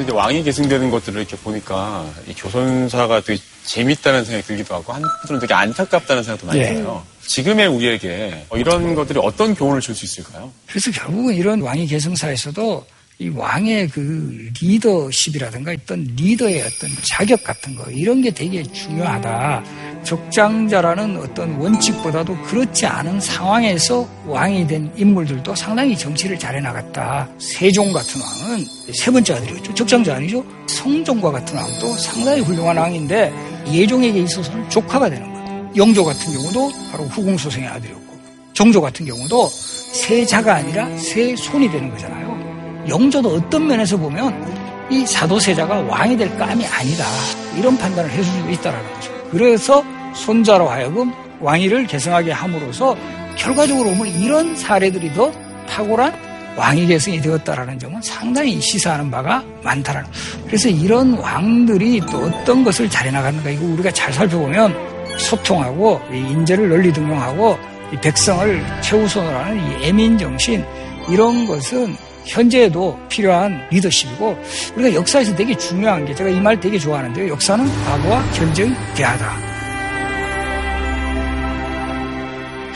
근데 이제 왕이 계승되는 것들을 이렇게 보니까 이 조선사가 되게 재밌다는 생각이 들기도 하고 한편으로는 되게 안타깝다는 생각도 많이 예. 들어요. 지금의 우리에게 어, 이런 것들이 어떤 교훈을 줄 수 있을까요? 그래서 결국은 이런 왕위 계승사에서도 이 왕의 그 리더십이라든가 어떤 리더의 어떤 자격 같은 거 이런 게 되게 중요하다. 적장자라는 어떤 원칙보다도 그렇지 않은 상황에서 왕이 된 인물들도 상당히 정치를 잘해 나갔다. 세종 같은 왕은 세 번째 아들이었죠. 적장자 아니죠. 성종과 같은 왕도 상당히 훌륭한 왕인데 예종에게 있어서는 조카가 되는 거예요. 영조 같은 경우도 바로 후궁소생의 아들이었고 종조 같은 경우도 세자가 아니라 세손이 되는 거잖아요. 영조도 어떤 면에서 보면 이 사도세자가 왕이 될 감이 아니다. 이런 판단을 해줄 수 있다는 거죠. 그래서 손자로 하여금 왕위를 계승하게 함으로써 결과적으로 보면 이런 사례들이 더 탁월한 왕위 계승이 되었다라는 점은 상당히 시사하는 바가 많다라는. 그래서 이런 왕들이 또 어떤 것을 잘해 나가는가 이거 우리가 잘 살펴보면 소통하고 인재를 널리 등용하고 백성을 최우선으로 하는 이 애민 정신 이런 것은 현재에도 필요한 리더십이고 우리가 역사에서 되게 중요한 게 제가 이 말 되게 좋아하는데요. 역사는 과거와 현재의 대화다.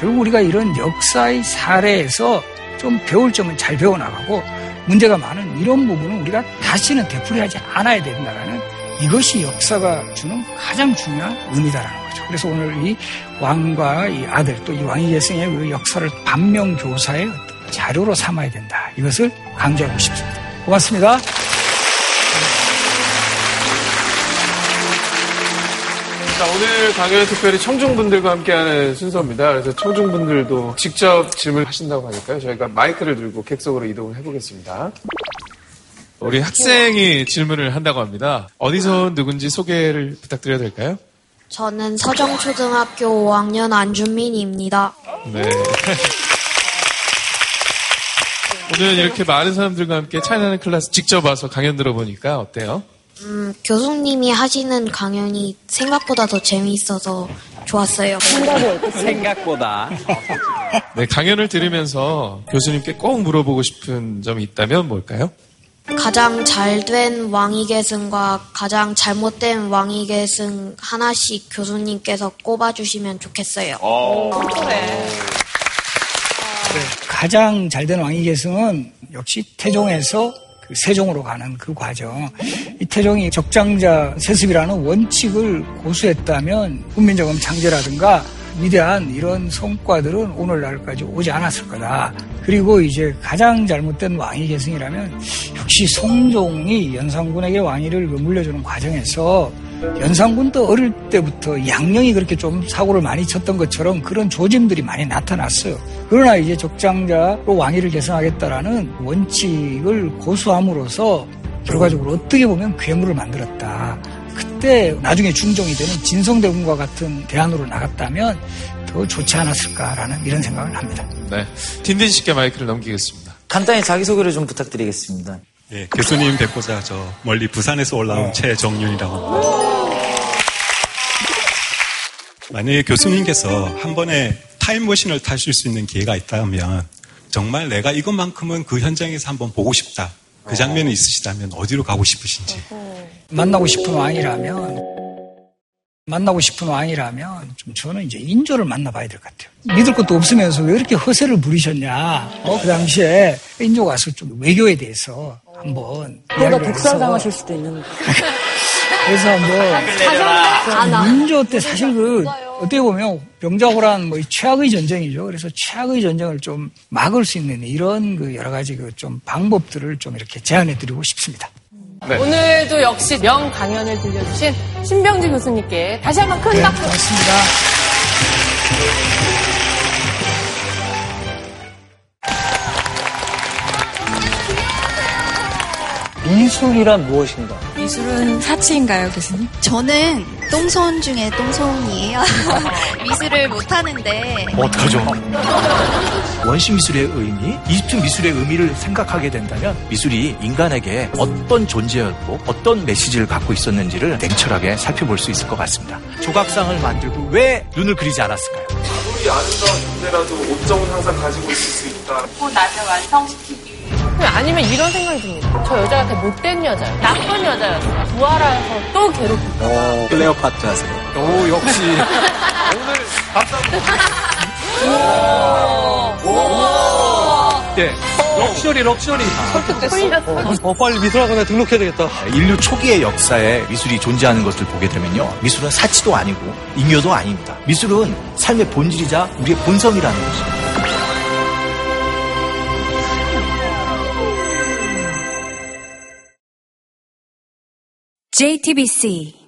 결국 우리가 이런 역사의 사례에서 좀 배울 점은 잘 배워나가고 문제가 많은 이런 부분은 우리가 다시는 되풀이하지 않아야 된다는 이것이 역사가 주는 가장 중요한 의미다라는 거죠. 그래서 오늘 이 왕과 이 아들 또 이 왕위 계승의 그 역사를 반명교사의 자료로 삼아야 된다. 이것을 강조하고 싶습니다. 고맙습니다. 자, 오늘 강연은 특별히 청중분들과 함께하는 순서입니다. 그래서 청중분들도 직접 질문을 하신다고 하니까요. 저희가 마이크를 들고 객석으로 이동을 해보겠습니다. 우리 학생이 질문을 한다고 합니다. 어디서 누군지 소개를 부탁드려도 될까요? 저는 서정초등학교 5학년 안준민입니다. 네. 오늘 이렇게 많은 사람들과 함께 차이나는 클래스 직접 와서 강연 들어보니까 어때요? 음, 교수님이 하시는 강연이 생각보다 더 재미있어서 좋았어요. 생각보다. 네, 강연을 들으면서 교수님께 꼭 물어보고 싶은 점이 있다면 뭘까요? 가장 잘 된 왕위 계승과 가장 잘못된 왕위 계승 하나씩 교수님께서 꼽아주시면 좋겠어요. 가장 잘 된 왕위 계승은 역시 태종에서 그 세종으로 가는 그 과정. 이 태종이 적장자 세습이라는 원칙을 고수했다면 훈민정음 창제라든가 위대한 이런 성과들은 오늘날까지 오지 않았을 거다. 그리고 이제 가장 잘못된 왕위 계승이라면 역시 성종이 연산군에게 왕위를 그 물려주는 과정에서 연산군도 어릴 때부터 양령이 그렇게 좀 사고를 많이 쳤던 것처럼 그런 조짐들이 많이 나타났어요. 그러나 이제 적장자로 왕위를 계승하겠다라는 원칙을 고수함으로써 결과적으로 어떻게 보면 괴물을 만들었다. 그때 나중에 중종이 되는 진성대군과 같은 대안으로 나갔다면 더 좋지 않았을까라는 이런 생각을 합니다. 네. 딘딘 씨께 마이크를 넘기겠습니다. 간단히 자기소개를 좀 부탁드리겠습니다. 네, 교수님 뵙고자 저 멀리 부산에서 올라온 최정윤이라고 합니다. 만약에 교수님께서 한 번에 타임머신을 타실 수 있는 기회가 있다면 정말 내가 이것만큼은 그 현장에서 한번 보고 싶다. 그 장면이 있으시다면 어디로 가고 싶으신지. 만나고 싶은 왕이라면 만나고 싶은 왕이라면 좀 저는 이제 인조를 만나봐야 될 것 같아요. 믿을 것도 없으면서 왜 이렇게 허세를 부리셨냐. 어, 그 당시에 인조 가서 좀 외교에 대해서 한번 이야기해서 독살당하실 수도 있는. 그래서 한번 민조 때 사실 그 어떻게 보면 병자호란 뭐 최악의 전쟁이죠. 그래서 최악의 전쟁을 좀 막을 수 있는 이런 그 여러 가지 그 좀 방법들을 좀 이렇게 제안해 드리고 싶습니다. 네. 오늘도 역시 명 강연을 들려주신 신병지 교수님께 다시 한번 큰 네, 박수. 고맙습니다. 미술이란 무엇인가? 미술은 사치인가요, 교수님? 저는 똥손 중에 똥손이에요. 미술을 못하는데. 어떡하죠? 원시 미술의 의미, 이집트 미술의 의미를 생각하게 된다면 미술이 인간에게 어떤 존재였고 어떤 메시지를 갖고 있었는지를 냉철하게 살펴볼 수 있을 것 같습니다. 조각상을 만들고 왜 눈을 그리지 않았을까요? 아무리 아름다운 존재라도 오점은 항상 가지고 있을 수 있다. 고 나를 완성시키기 아니면 이런 생각이 듭니다. 저 여자가 되게 못된 여자예요. 나쁜 여자였어요. 부활해서 또 괴롭히고. 오, 클레오파트 하세요. 오, 역시. 예. luxury, luxury. 설득됐어. 어, 빨리 미술학원에 등록해야 되겠다. 인류 초기의 역사에 미술이 존재하는 것을 보게 되면요. 미술은 사치도 아니고 잉여도 아닙니다. 미술은 삶의 본질이자 우리의 본성이라는 것입니다. JTBC